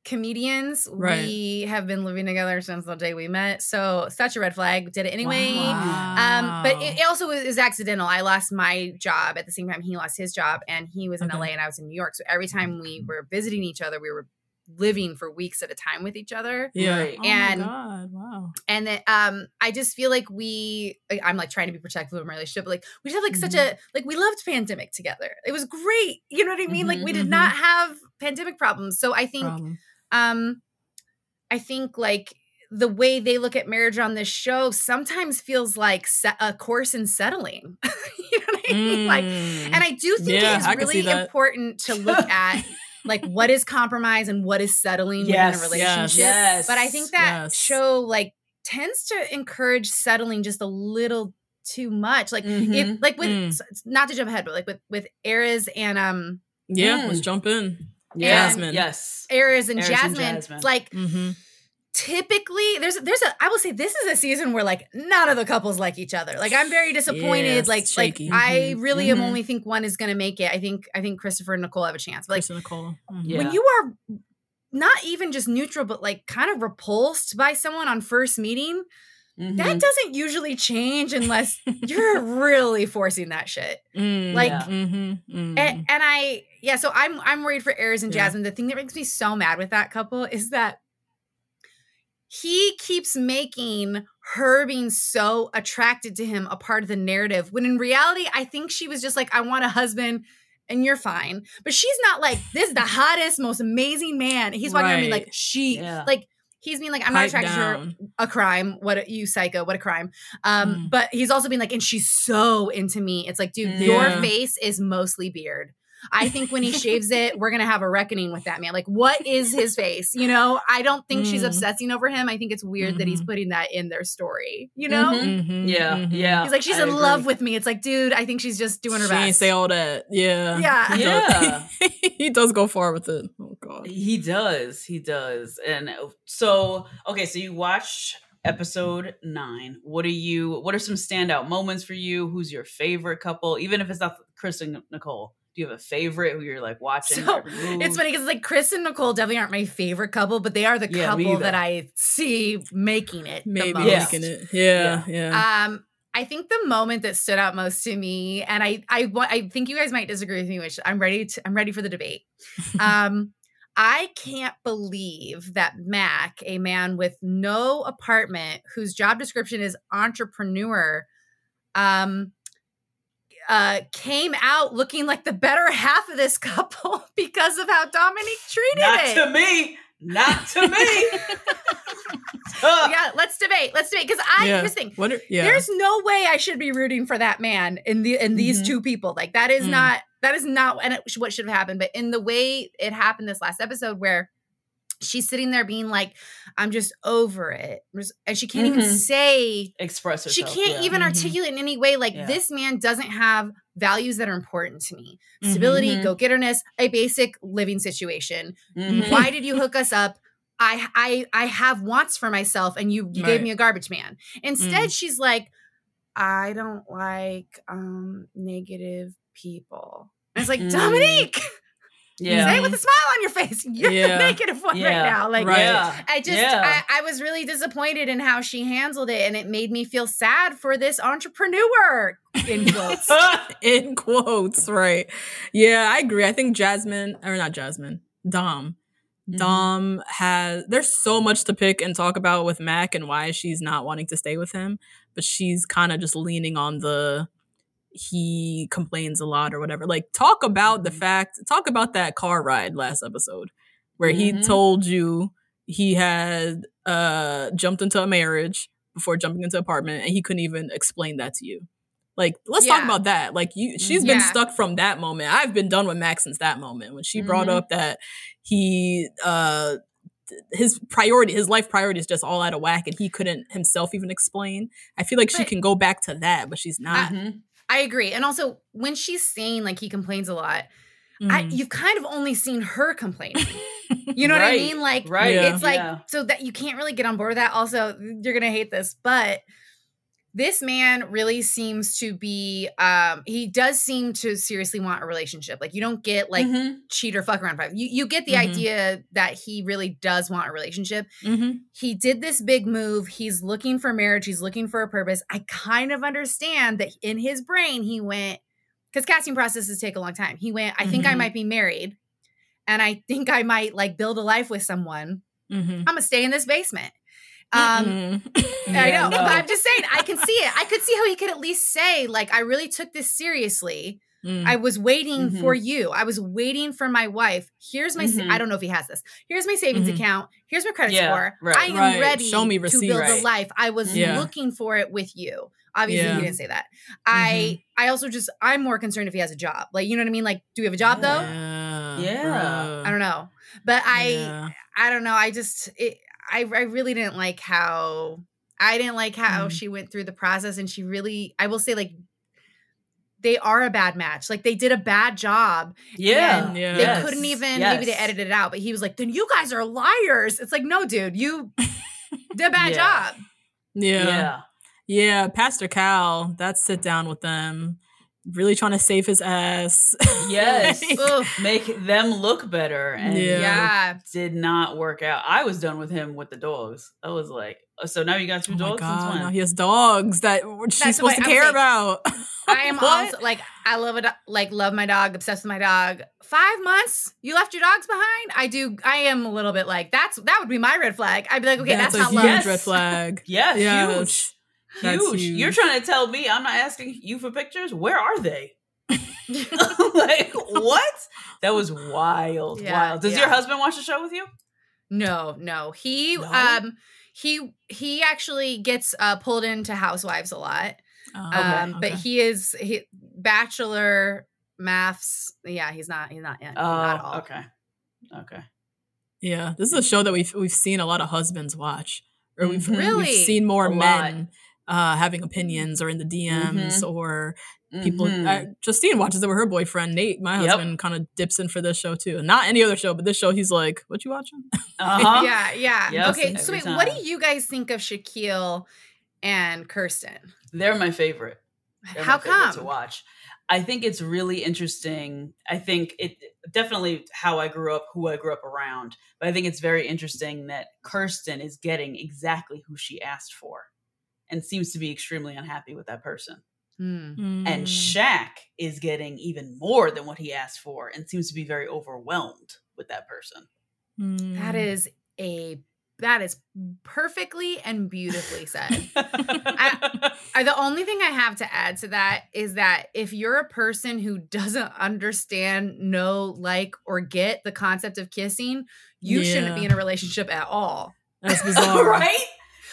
C: comedians.
A: Right.
C: We have been living together since the day we met. So such a red flag. Did it anyway.
A: Wow.
C: Um, but it, it also was, is accidental. I lost my job at the same time he lost his job, and he was in
A: Okay.
C: LA and I was in New York. So every time we were visiting each other, we were living for weeks at a time with each other.
A: yeah.
B: Right.
A: Oh
C: And-
A: my god! Wow.
C: And then um, I just feel like we, I'm like trying to be protective of my relationship, but like we just have like such a like we loved pandemic together. It was great. You know what I mean? Like we did
A: Mhm,
C: not have pandemic problems. So I think
A: Problem.
C: um i think like the way they look at marriage on this show sometimes feels like se- a course in settling you know what i mean like
A: Mm.
C: and i do think
A: Yeah,
C: it is
A: I
C: really important to look at like what is compromise and what is settling
B: Yes,
C: within a relationship
B: yes.
C: but i think that
A: Yes.
C: show like tends to encourage settling just a little too much like
B: Mhm.
C: if like with
A: Mm.
C: not to jump ahead but like with with Airris and um
A: yeah,
B: Mm.
A: let's jump in.
B: Yeah.
A: Jasmine.
B: Yes.
C: Airris and
B: Airris and
C: Jasmine,
B: Jasmine.
C: like
A: Mm-hmm.
C: Typically there's there's a I will say this is a season where like none of the couples like each other. Like I'm very disappointed.
A: Yes,
C: like like
A: shaky.
C: I really am
B: mhm.
C: only think one is gonna make it. I think I think Christopher and Nicole have a chance. But like
A: Chris and Nicole. Mhm.
B: Yeah.
C: when you are not even just neutral, but like kind of repulsed by someone on first meeting, that doesn't usually change unless you're really forcing that shit.
A: Mm,
C: like-
B: Yeah.
A: mhm, mm.
C: And, and I, yeah, so I'm I'm worried for Airris and
A: Yeah.
C: Jasmine. The thing that makes me so mad with that couple is that he keeps making her being so attracted to him a part of the narrative when in reality i think she was just like i want a husband and you're fine. But she's not like this is the hottest most amazing man. He's walking around being like she
B: Yeah.
C: like he's being like i'm not
A: Pipe
C: attracted to her. a crime. What a, you psycho what a crime. Um
A: Mm.
C: but he's also been like and she's so into me. It's like dude
B: Mm.
C: your face is mostly beard I think when he shaves it, we're gonna have a reckoning with that man. Like, what is his face? You know, I don't think she's
A: Mm.
C: obsessing over him. I think it's weird that he's
A: Mhm.
C: putting that in their story. You know,
B: Mhm.
A: Mhm,
B: Yeah,
A: mhm.
B: yeah.
C: he's like, she's
B: I
C: in
B: agree.
C: love with me. It's like, dude, I think she's just doing her
A: She ain't
C: best.
A: say all that. Yeah.
C: Yeah.
A: He
B: Yeah.
A: does, he does go far with it. Oh god.
B: He does. He does. And uh, so, okay, so you watched episode nine. What are you? What are some standout moments for you? Who's your favorite couple? Even if it's not Chris and Nicole, do you have a favorite who you're like watching?
C: So. It's funny because like Chris and Nicole definitely aren't my favorite couple, but they are the
B: Yeah,
C: couple that. I see making it. the
A: Maybe
C: most.
A: Making it. Yeah. Yeah.
C: Um, I think the moment that stood out most to me, and I, I, wa- I think you guys might disagree with me, which I'm ready to, I'm ready for the debate. Um, I can't believe that Mac, a man with no apartment, whose job description is entrepreneur, um, uh, came out looking like the better half of this couple because of how Dominique treated it.
B: not
C: it.
B: to me. Not to me.
C: Yeah, let's debate. Let's debate because I
A: yeah.
C: here's the thing.
A: What yeah.
C: There's no way I should be rooting for that man in the in these
B: Mhm.
C: two people. Like that is
A: Mm.
C: not that is not and it, what should have happened. But in the way it happened this last episode, where she's sitting there being like, "I'm just over it," and she can't even
B: Mhm.
C: say
B: Express herself.
C: she can't
B: yeah.
C: even
A: Mhm.
C: articulate in any way like
B: Yeah.
C: this man doesn't have values that are important to me stability
B: Mhm.
C: go-getterness a basic living situation
B: Mhm.
C: why did you hook us up i i i have wants for myself and you, you gave me a garbage man instead she's like i don't like um negative people and it's like
B: Mm.
C: dominique
B: Yeah.
C: say it with a smile on your face you're
A: Yeah.
C: the negative one
B: Yeah.
C: right now like
A: Right.
B: Yeah.
C: I just
B: Yeah.
C: I, I was really disappointed in how she handled it, and it made me feel sad for this entrepreneur in quotes.
A: in quotes, right? Yeah, I agree. I think Jasmine, or not Jasmine, Dom.
B: Mhm.
A: Dom has there's so much to pick and talk about with Mac and why she's not wanting to stay with him, but she's kind of just leaning on the he complains a lot or whatever. Like talk about the
B: Mhm.
A: fact, talk about that car ride last episode where he
B: Mhm.
A: told you he had uh jumped into a marriage before jumping into apartment and he couldn't even explain that to you. Like, let's talk about that. Like, you, she's been
C: Yeah.
A: stuck from that moment. I've been done with Max since that moment when she brought
B: Mhm.
A: up that he, uh, his priority, his life priority is just all out of whack, and he couldn't himself even explain. I feel like she can go back to that, but she's not.
B: Mhm.
C: I agree, and also when she's saying like he complains a lot, I,
A: Mhm.
C: you've kind of only seen her complaining. You know what I mean? Like,
B: Right.
A: Yeah.
C: it's like
B: Yeah.
C: so that you can't really get on board with that. Also, you're gonna hate this, but this man really seems to be um he does seem to seriously want a relationship like you don't get like
B: Mhm.
C: cheat or fuck around vibe you, you get the
A: Mhm.
C: idea that he really does want a relationship
A: Mhm.
C: he did this big move he's looking for marriage he's looking for a purpose i kind of understand that in his brain he went because casting processes take a long time he went i think i
A: Mhm.
C: might be married and i think i might like build a life with someone
A: Mhm.
C: i'm gonna stay in this basement um
A: Mhm.
C: I know,
B: no.
C: but I'm just saying, I can see it. I could see how he could at least say, like, I really took this seriously.
A: Mm.
C: I was waiting
B: Mhm.
C: for you. I was waiting for my wife. Here's my, sa-
B: Mhm.
C: I don't know if he has this. Here's my savings
A: Mhm.
C: account. Here's my credit
B: Yeah,
C: score.
B: right.
C: I am
A: Right.
C: ready
A: Show me
C: to
A: receipts.
C: build a life. I was
A: Yeah.
C: looking for it with you. Obviously,
A: Yeah.
C: he didn't say that. I, I also just, I'm more concerned if he has a job. Like, you know what I mean? Like, do we have a job though?
A: Yeah.
B: Yeah.
C: I don't know. But I,
A: Yeah.
C: I don't know. I just it, I I really didn't like how I didn't like how
A: Mm.
C: she went through the process and she really I will say like they are a bad match. Like they did a bad job.
B: Yeah.
C: and
A: Yeah.
C: They
A: Yes.
C: couldn't even
B: Yes.
C: maybe they edited it out, but he was like, then you guys are liars. It's like, no, dude, you did a bad
B: Yeah.
C: job.
A: Yeah.
B: Yeah.
A: Yeah, Pastor Cal, that sit down with them. Really trying to save his ass.
B: Yes.
A: Like,
B: Make them look better. And
A: Yeah.
C: Yeah.
B: did not work out. I was done with him with the dogs. I was like, oh, so now you got two
A: oh my
B: dogs since
A: god!
B: when?
A: Now he has dogs that she's
C: That's
A: supposed to
C: I
A: care
C: like-
A: about.
C: I am
A: What?
C: also like I love a do- like love my dog, obsessed with my dog. Five months, you left your dogs behind. I do. I am a little bit like that's that would be my red flag. I'd be like, okay, that's,
A: a
C: not
A: huge
C: love.
A: Red flag.
B: yeah,
A: Yes.
B: huge.
A: That's
B: Huge. You're trying to tell me I'm not asking you for pictures? Where are they? like, what? That was wild.
C: Yeah,
B: wild. Does
C: yeah.
B: your husband watch the show with you?
C: No, no. He
B: No?
C: um he he actually gets uh pulled into housewives a lot.
A: Oh,
C: Um but he is he bachelor maths. Yeah, he's not he's not yet. not at all.
B: Oh, okay. Okay.
A: Yeah, this is a show that we've we've seen a lot of husbands watch, or we've
B: Mhm.
C: Really?
A: we've seen more
B: A lot.
A: Men uh, having opinions or in the DMs
B: Mhm.
A: or people. Uh, Justine watches it with her boyfriend Nate. My
B: Yep.
A: husband kind of dips in for this show too, not any other show, but this show he's like, "What you watching?"
B: uh-huh.
C: Yeah, yeah.
B: Yep,
C: okay, so
B: every
C: wait, what do you guys think of Shaquille and Kirsten?
B: They're my favorite. They're my
C: How
B: favorite
C: come?
B: to watch? I think it's really interesting. I think it definitely how I grew up, who I grew up around. But I think it's very interesting that Kirsten is getting exactly who she asked for, and seems to be extremely unhappy with that person.
C: Hmm.
B: And
A: Mm.
B: Shaq is getting even more than what he asked for, and seems to be very overwhelmed with that person.
C: That
A: Mm.
C: is a that is perfectly and beautifully said. I, the only thing I have to add to that is that if you're a person who doesn't understand, know, like, or get the concept of kissing, you shouldn't be in a relationship at all.
A: That's bizarre,
B: right?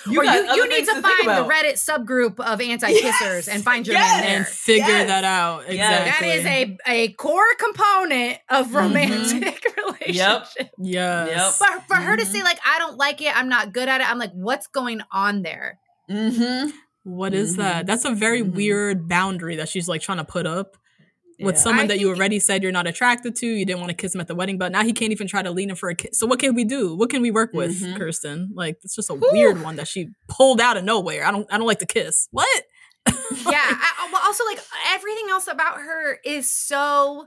C: Or you, you need
B: things
C: to, find the Reddit subgroup of anti-kissers
B: Yes!
C: and find your
B: Yes!
C: man there.
A: And figure
B: Yes.
A: that out
B: Yes.
A: exactly.
C: That is a, a core component of
A: Mhm.
C: romantic relationship.
A: yes.
C: For, for her to
B: Mhm.
C: say, like, I don't like it, I'm not good at it, I'm like, what's going on there?
B: Mm-hmm.
A: What is that? That's a very weird boundary that she's like trying to put up with
B: Yeah.
A: someone
C: I
A: that you already said you're not attracted to. You didn't want to kiss him at the wedding, but now he can't even try to lean in for a kiss. So what can we do? What can we work with,
B: Mhm.
A: Kirsten? Like it's just a weird one that she pulled out of nowhere. I don't I don't like to kiss. What?
C: yeah I, well also like everything else about her is so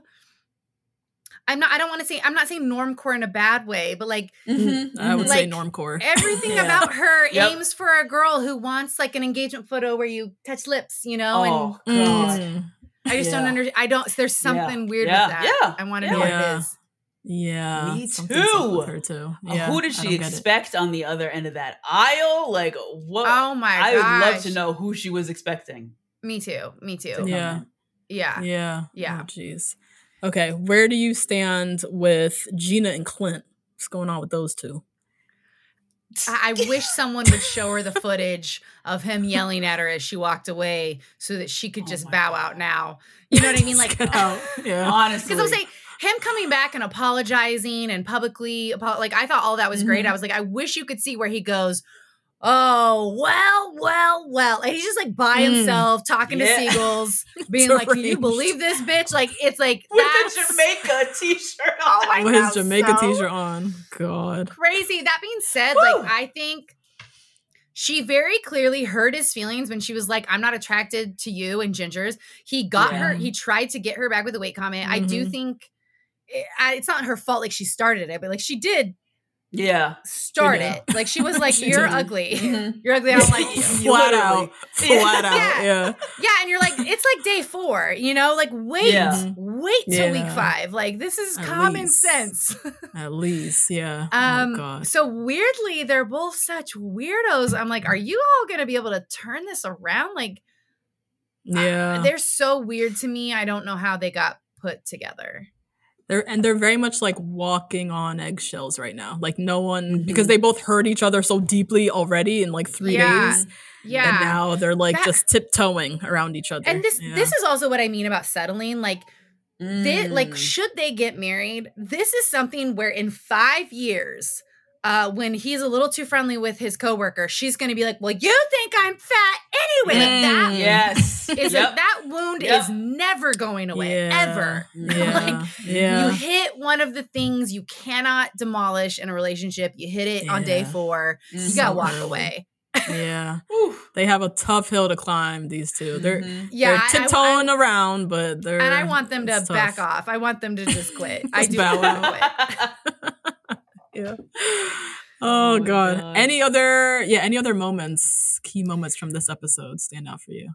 C: i'm not i don't want to say i'm not saying normcore in a bad way but like
B: Mm-hmm.
A: I would say
C: Like,
A: normcore.
C: everything
B: Yeah.
C: about her
B: Yep.
C: aims for a girl who wants like an engagement photo where you touch lips you know
B: Oh
C: and
B: God.
A: Mm.
C: I just don't understand i don't there's something weird
B: Yeah.
C: with that
B: Yeah.
C: i want to know what
A: Yeah.
C: it is
A: Yeah.
B: Me too.
A: her too.
B: Uh,
A: Yeah,
B: who did she
A: don't get it.
B: expect on the other end of that aisle? Like what?
C: oh my
B: I
C: god
B: would love to know who she was expecting.
C: me too me too
B: to come
A: Yeah.
C: yeah
A: Yeah.
C: Yeah.
A: Oh, Jeez. okay. Where do you stand with Gina and Clint? What's going on with those two?
C: I, I wish someone would show her the footage of him yelling at her as she walked away so that she could
B: Oh
C: just
B: my
C: bow
B: God.
C: out now. You know what I mean? Like.
A: Yeah.
B: Honestly,
C: Because I'm saying him coming back and apologizing and publicly, like I thought all that was great.
B: Mhm.
C: I was like, I wish you could see where he goes. Oh well, well, well, and he's just like by
A: Mm.
C: himself talking
B: Yeah.
C: to seagulls, being like, "Can you believe this bitch?" Like it's like
B: with
C: that's
B: the Jamaica T-shirt.
C: Oh my
B: on.
A: With his Jamaica
C: so-
A: t-shirt on. God.
C: crazy. That being said,
B: Woo.
C: like I think she very clearly hurt his feelings when she was like, "I'm not attracted to you." And Ginger's, he got her. He tried to get her back with the weight comment. I do
A: Mhm.
C: think it, I, it's not her fault. Like she started it, but like she did
B: Yeah,
C: start
A: Yeah.
C: it. Like she was like,
A: She
C: "You're
A: did.
C: ugly.
B: Mhm.
C: You're ugly. I don't like you."
A: Flat out.
B: Literally.
A: Flat out.
C: Yeah.
A: Yeah.
C: Yeah, and you're like, it's like day four. You know, like wait,
B: Yeah.
C: wait till week five. Like this is
A: At
C: common
A: least.
C: sense.
A: At least. Yeah.
C: Um,
A: oh God.
C: so weirdly, they're both such weirdos. I'm like, are you all gonna be able to turn this around? Like, uh,
A: Yeah.
C: they're so weird to me. I don't know how they got put together.
A: They're and they're very much like walking on eggshells right now. Like no one
B: Mhm.
A: because they both hurt each other so deeply already in like three
C: Yeah.
A: days.
C: Yeah.
A: And now they're like
C: That-
A: just tiptoeing around each other.
C: and this
A: Yeah.
C: this is also what I mean about settling. Like, thi- like
B: Mm.
C: should they get married? This is something where in five years. Uh, when he's a little too friendly with his coworker, she's going to be like, "Well, you think I'm fat anyway." Like that
A: Mm.
B: yes,
C: is
B: Yep.
C: like that wound
B: Yep.
C: is never going away
A: Yeah.
C: ever.
A: Yeah.
C: like
A: yeah.
C: you hit one of the things you cannot demolish in a relationship. You hit it on day four. You
B: Mhm.
C: gotta walk away.
A: Yeah. They have a tough hill to climb, these two. They're
B: Mhm.
C: Yeah,
A: they're
C: I- I-
A: tiptoeing around, but they're
C: and I want them to
A: tough.
C: back off. I want them to just quit. I
A: Just
C: do
A: bow
C: want them to
A: out. Yeah. Oh,
B: Oh
A: god.
B: God.
A: Any other yeah, any other moments, key moments from this episode stand out for you?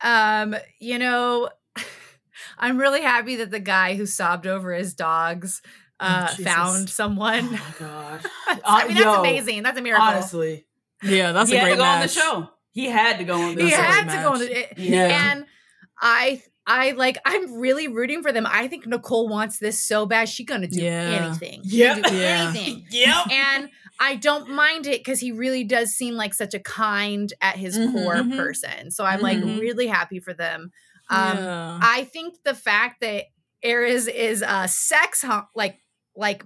C: Um, you know, I'm really happy that the guy who sobbed over his dogs uh
A: Jesus.
C: found someone.
B: Oh my god.
C: I mean, that's
B: Yo,
C: amazing. That's a miracle.
B: Honestly,
A: Yeah, that's a great match.
B: he
A: a
B: had
A: great
B: to go on the show. He had to go on the
C: he
A: That's a
B: show.
C: had
A: great
C: to go on
A: match.
C: it.
B: Yeah.
C: And I I like I'm really rooting for them. I think Nicole wants this so bad. She's gonna do
A: Yeah.
C: anything.
B: Yep.
C: Do
A: Yeah.
C: anything.
B: Yep.
C: and I don't mind it because he really does seem like such a kind at his
B: Mhm,
C: core
A: mhm.
C: person. So I'm like
A: Mhm.
C: really happy for them. Um,
A: yeah.
C: I think the fact that Airris is a sex hound, like like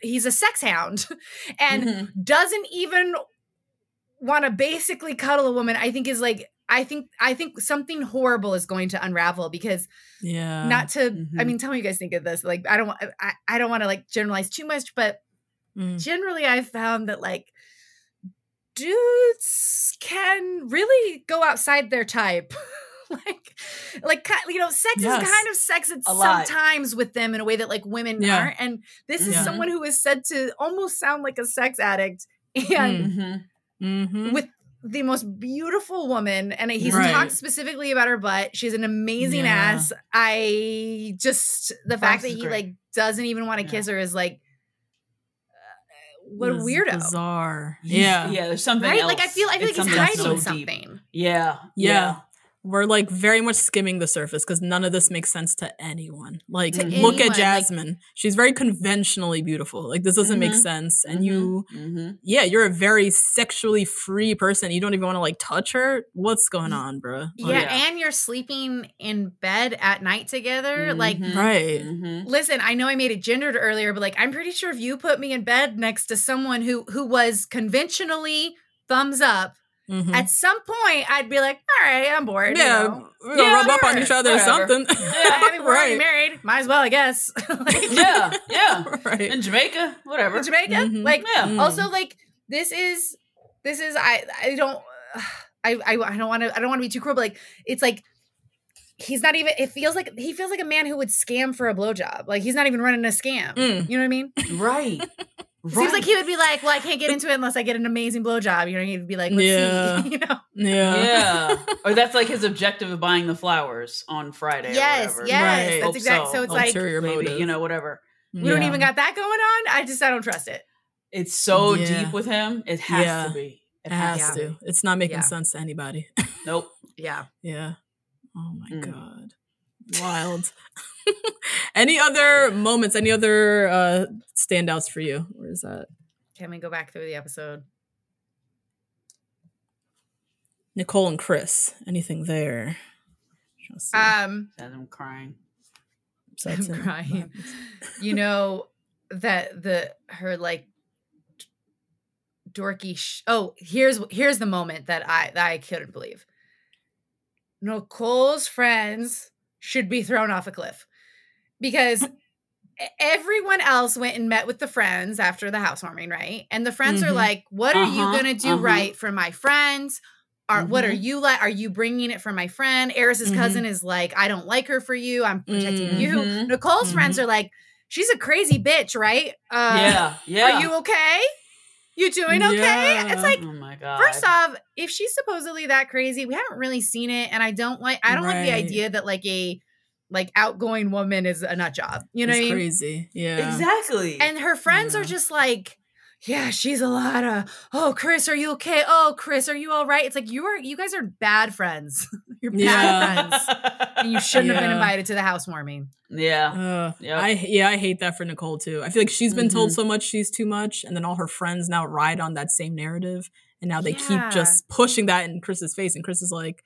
C: he's a sex hound, and
B: Mhm.
C: doesn't even want to basically cuddle a woman. I think is like I think I think something horrible is going to unravel because
A: yeah.
C: not to I
B: Mhm.
C: mean tell me what you guys think of this. Like I don't want I, I don't want to like generalize too much, but
A: Mm.
C: generally I've found that like dudes can really go outside their type. like like you know sex
A: Yes.
C: is kind of
B: sex lot.
C: sometimes with them in a way that like women
A: Yeah.
C: aren't and this is
A: Yeah.
C: someone who is said to almost sound like a sex addict and
B: Mhm.
A: Mhm.
C: with the most beautiful woman and he's
A: Right.
C: talked specifically about her butt she's an amazing
A: Yeah.
C: ass i just the fact that he
B: great.
C: like doesn't even want to
B: Yeah.
C: kiss her is like uh, what a
A: Biz-
C: weirdo
A: Bizarre. Yeah.
B: Yeah. There's something
C: right
B: else.
C: like i feel i feel
B: It's
C: like he's hiding
B: so deep.
C: something
B: Yeah.
A: Yeah. We're like very much skimming the surface because none of this makes sense to anyone. Like,
C: To
A: look
C: anyone,
A: at
C: like-
A: Jasmine. She's very conventionally beautiful. Like, this doesn't make
B: Mhm.
A: sense. And
B: Mhm.
A: you,
B: Mhm.
A: yeah, you're a very sexually free person. You don't even want to like touch her. What's going on, bruh?
C: yeah,
A: Like,
B: yeah.
C: and you're sleeping in bed at night together like
B: Mhm.
A: Right.
B: Mhm.
C: listen i know i made it gendered earlier but like i'm pretty sure if you put me in bed next to someone who who was conventionally thumbs up
A: Mhm.
C: at some point I'd be like, all right, I'm bored. you
A: yeah,
C: know.
A: we're gonna
B: Yeah,
A: rub up on each other or
B: Whatever.
A: something.
C: I mean, we're already
A: right.
C: married. Might as well, I guess. like,
B: Yeah. Yeah.
A: right.
B: In Jamaica, whatever.
C: in Jamaica.
A: Mhm.
C: Like,
B: Yeah.
A: Mm.
C: also, like, this is, this is, I, I don't, I, I, I don't want to, I don't want to be too cruel, but like, it's like, he's not even, it feels like, he feels like a man who would scam for a blowjob. Like, he's not even running a scam.
A: Mm.
C: You know what I mean?
B: Right.
C: It Seems like he would be like, well, I can't get into it unless I get an amazing blowjob. You know, he'd be like, let's
A: Yeah.
C: see. you know?
A: Yeah.
B: Yeah. or that's like his objective of buying the flowers on Friday.
C: Yes,
B: or whatever.
C: yes.
A: Right.
C: That's
B: Hope
C: exact. So, it's like,
A: Ulterior
B: maybe,
A: motive.
B: you know, whatever.
C: we don't even got that going on. I just, I don't trust it.
B: It's so
A: Yeah.
B: deep with him. It has
A: Yeah.
B: to be.
A: It has
C: Yeah.
A: to. It's not making
C: Yeah.
A: sense to anybody.
B: Nope.
C: Yeah.
A: yeah. Oh my
B: Mm.
A: god. Wild. any other moments? Any other uh standouts for you? Where is that?
C: Can we go back through the episode?
A: Nicole and Chris. Anything there? Trying to see.
C: Um,
B: And I'm crying.
A: Besides
C: I'm crying. you know that the her like dorky. Sh- oh, here's here's the moment that I that I couldn't believe. Nicole's friends should be thrown off a cliff because everyone else went and met with the friends after the housewarming, right? And the friends are
A: Mhm.
C: like, "What are you
B: Uh-huh,
C: gonna do
B: uh-huh.
C: right for my friends?" Are, what are
B: Mhm.
C: you like? Are you bringing it for my friend? Airris's
A: Mhm.
C: cousin is like, I don't like her for you. I'm protecting you.
B: Mhm.
C: Nicole's friends are like, she's a crazy bitch, right? Uh,
B: yeah. Yeah.
C: Are you okay? You doing okay?
A: Yeah.
C: It's like,
B: oh my god.
C: first off, if she's supposedly that crazy, we haven't really seen it, and I don't like. I don't like the idea that like a like outgoing woman is a nut job. You know
A: it's
C: what I mean?
A: crazy. Yeah.
B: Exactly.
C: And her friends are just like, yeah, she's a lot of. Oh, Chris, are you okay? Oh, Chris, are you all right? It's like you are. You guys are bad friends. You're bad
A: Yeah.
C: friends, and you shouldn't have been invited to the housewarming.
B: yeah.
A: Uh,
B: Yep.
A: I yeah, I hate that for Nicole too. I feel like she's been told
B: Mhm.
A: so much she's too much, and then all her friends now ride on that same narrative, and now they
C: Yeah.
A: keep just pushing that in Chris's face, and Chris is like,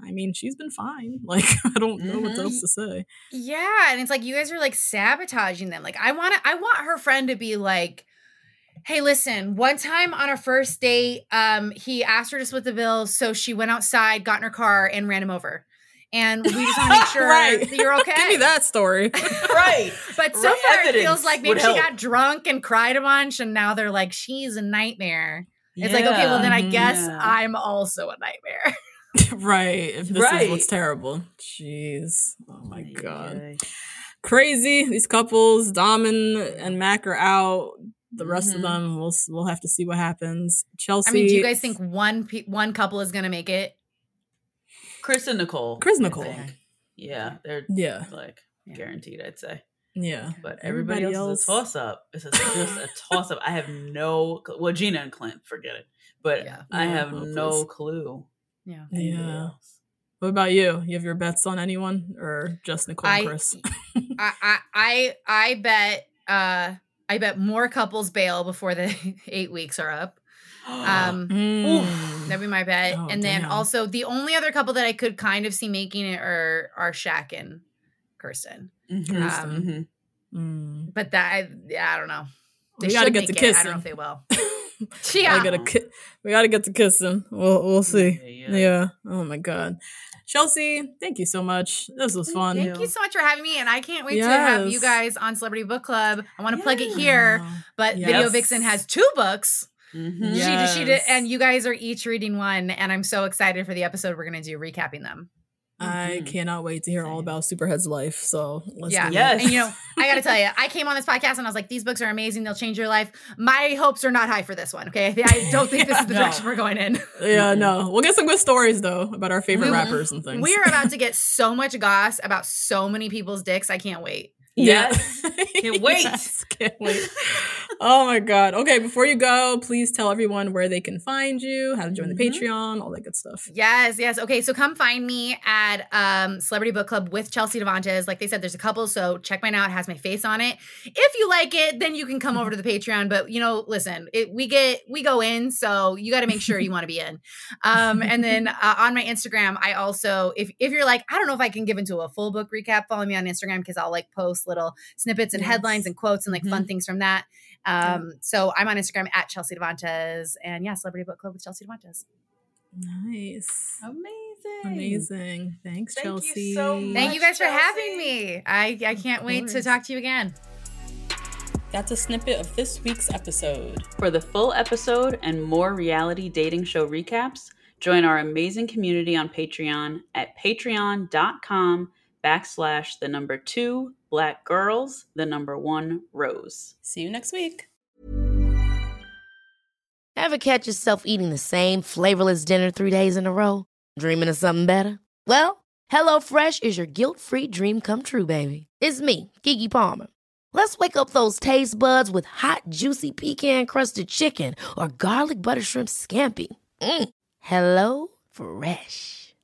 A: I mean, she's been fine. Like I don't know what
B: Mhm.
A: else to say.
C: Yeah, and it's like you guys are like sabotaging them. Like I want to I want her friend to be like, "Hey, listen, one time on our first date, um he asked her to split the bill, so she went outside, got in her car and ran him over." And we just want to make sure
A: Right.
C: that you're okay.
A: Give me that story.
B: right.
C: But so
B: Right,
C: far it feels like maybe she
B: help.
C: got drunk and cried a bunch and now they're like she's a nightmare. It's like, okay, well then I guess
B: Yeah.
C: I'm also a nightmare.
A: right. If this
B: Right.
A: is what's terrible. Jeez. Oh my god. Crazy. These couples, Dom and, and Mac are out. The rest
B: Mhm.
A: of them, we'll we'll have to see what happens. Chelsea.
C: I mean, do you guys think one pe- one couple is gonna make it?
B: Chris and Nicole.
A: Chris and Nicole.
B: Yeah, they're
A: Yeah.
B: like
C: Yeah.
B: guaranteed. I'd say.
A: Yeah.
B: But everybody, else, is a toss up. It's just just a toss up. I have no. cl- Well, Gina and Clint, forget it. But
C: Yeah.
B: I have
A: oh,
B: no clue.
C: Yeah.
B: anybody
A: Yeah.
B: else.
A: What about you? You have your bets on anyone or just Nicole
C: I-
A: Chris?
C: I, I I I bet uh I bet more couples bail before the eight weeks are up. Um
A: Mm.
C: that'd be my bet.
A: Oh,
C: and then
A: damn.
C: also the only other couple that I could kind of see making it are are Shaq and Kirsten.
B: Mhm,
A: Kirsten.
B: mhm.
A: Mm.
C: But that I, yeah, I don't know. They
A: We gotta
C: should
A: get to
C: make it. I don't know if they will.
A: We
C: Yeah.
A: gotta ki- we gotta get to kissing. We'll we'll see.
B: Yeah,
A: Yeah,
B: yeah.
A: Oh my god. Chelsea, thank you so much. This was fun.
C: Thank you so much for having me, and I can't wait to have you guys on Celebrity Book Club. I want to plug it here, but Video Vixen has two books.
B: Mhm.
A: Yeah.
C: She, she did, and you guys are each reading one, and I'm so excited for the episode we're gonna do recapping them.
A: I
B: Mhm.
A: cannot wait to hear all about Superhead's life. So let's
C: yeah,
A: do
B: Yes.
C: And you know, I gotta tell you, I came on this podcast and I was like, these books are amazing. They'll change your life. My hopes are not high for this one. Okay, I don't think this is the
B: No.
C: direction we're going in.
A: Yeah, no. We'll get some good stories though about our favorite
C: We
A: rappers and things.
C: We are about to get so much goss about so many people's dicks. I can't wait.
B: Yes. Can't wait.
A: Yes, can't wait. oh my god. Okay, before you go, please tell everyone where they can find you, how to join the
C: Mhm.
A: Patreon, all that good stuff.
C: Yes, yes. Okay, so come find me at um, Celebrity Book Club with Chelsea Devantez. Like they said, there's a couple, so check mine out. It has my face on it. If you like it, then you can come over to the Patreon. But you know, listen, it, we get we go in, so you got to make sure you want to be in. Um, and then uh, on my Instagram, I also if if you're like, I don't know if I can give into a full book recap, follow me on Instagram because I'll like post little snippets and
A: Yes.
C: headlines and quotes and like fun
B: Mhm.
C: things from that. Um, so I'm on Instagram at Chelsea Devantez and yeah, Celebrity Book Club with Chelsea Devantez.
A: Nice.
B: Amazing.
A: Amazing. Thanks,
B: Thank you
A: Chelsea.
B: so
C: Thank you
B: much,
C: guys for having me. I, I can't wait to talk to you again.
A: That's a snippet of this week's episode.
B: For the full episode and more reality dating show recaps, join our amazing community on Patreon at patreon.com backslash the number two black girls, the number one rose.
A: See you next week.
G: Ever catch yourself eating the same flavorless dinner three days in a row? Dreaming of something better? Well, HelloFresh is your guilt free dream come true, baby. It's me, Keke Palmer. Let's wake up those taste buds with hot, juicy pecan crusted chicken or garlic butter shrimp scampi. Mm. Hello Fresh.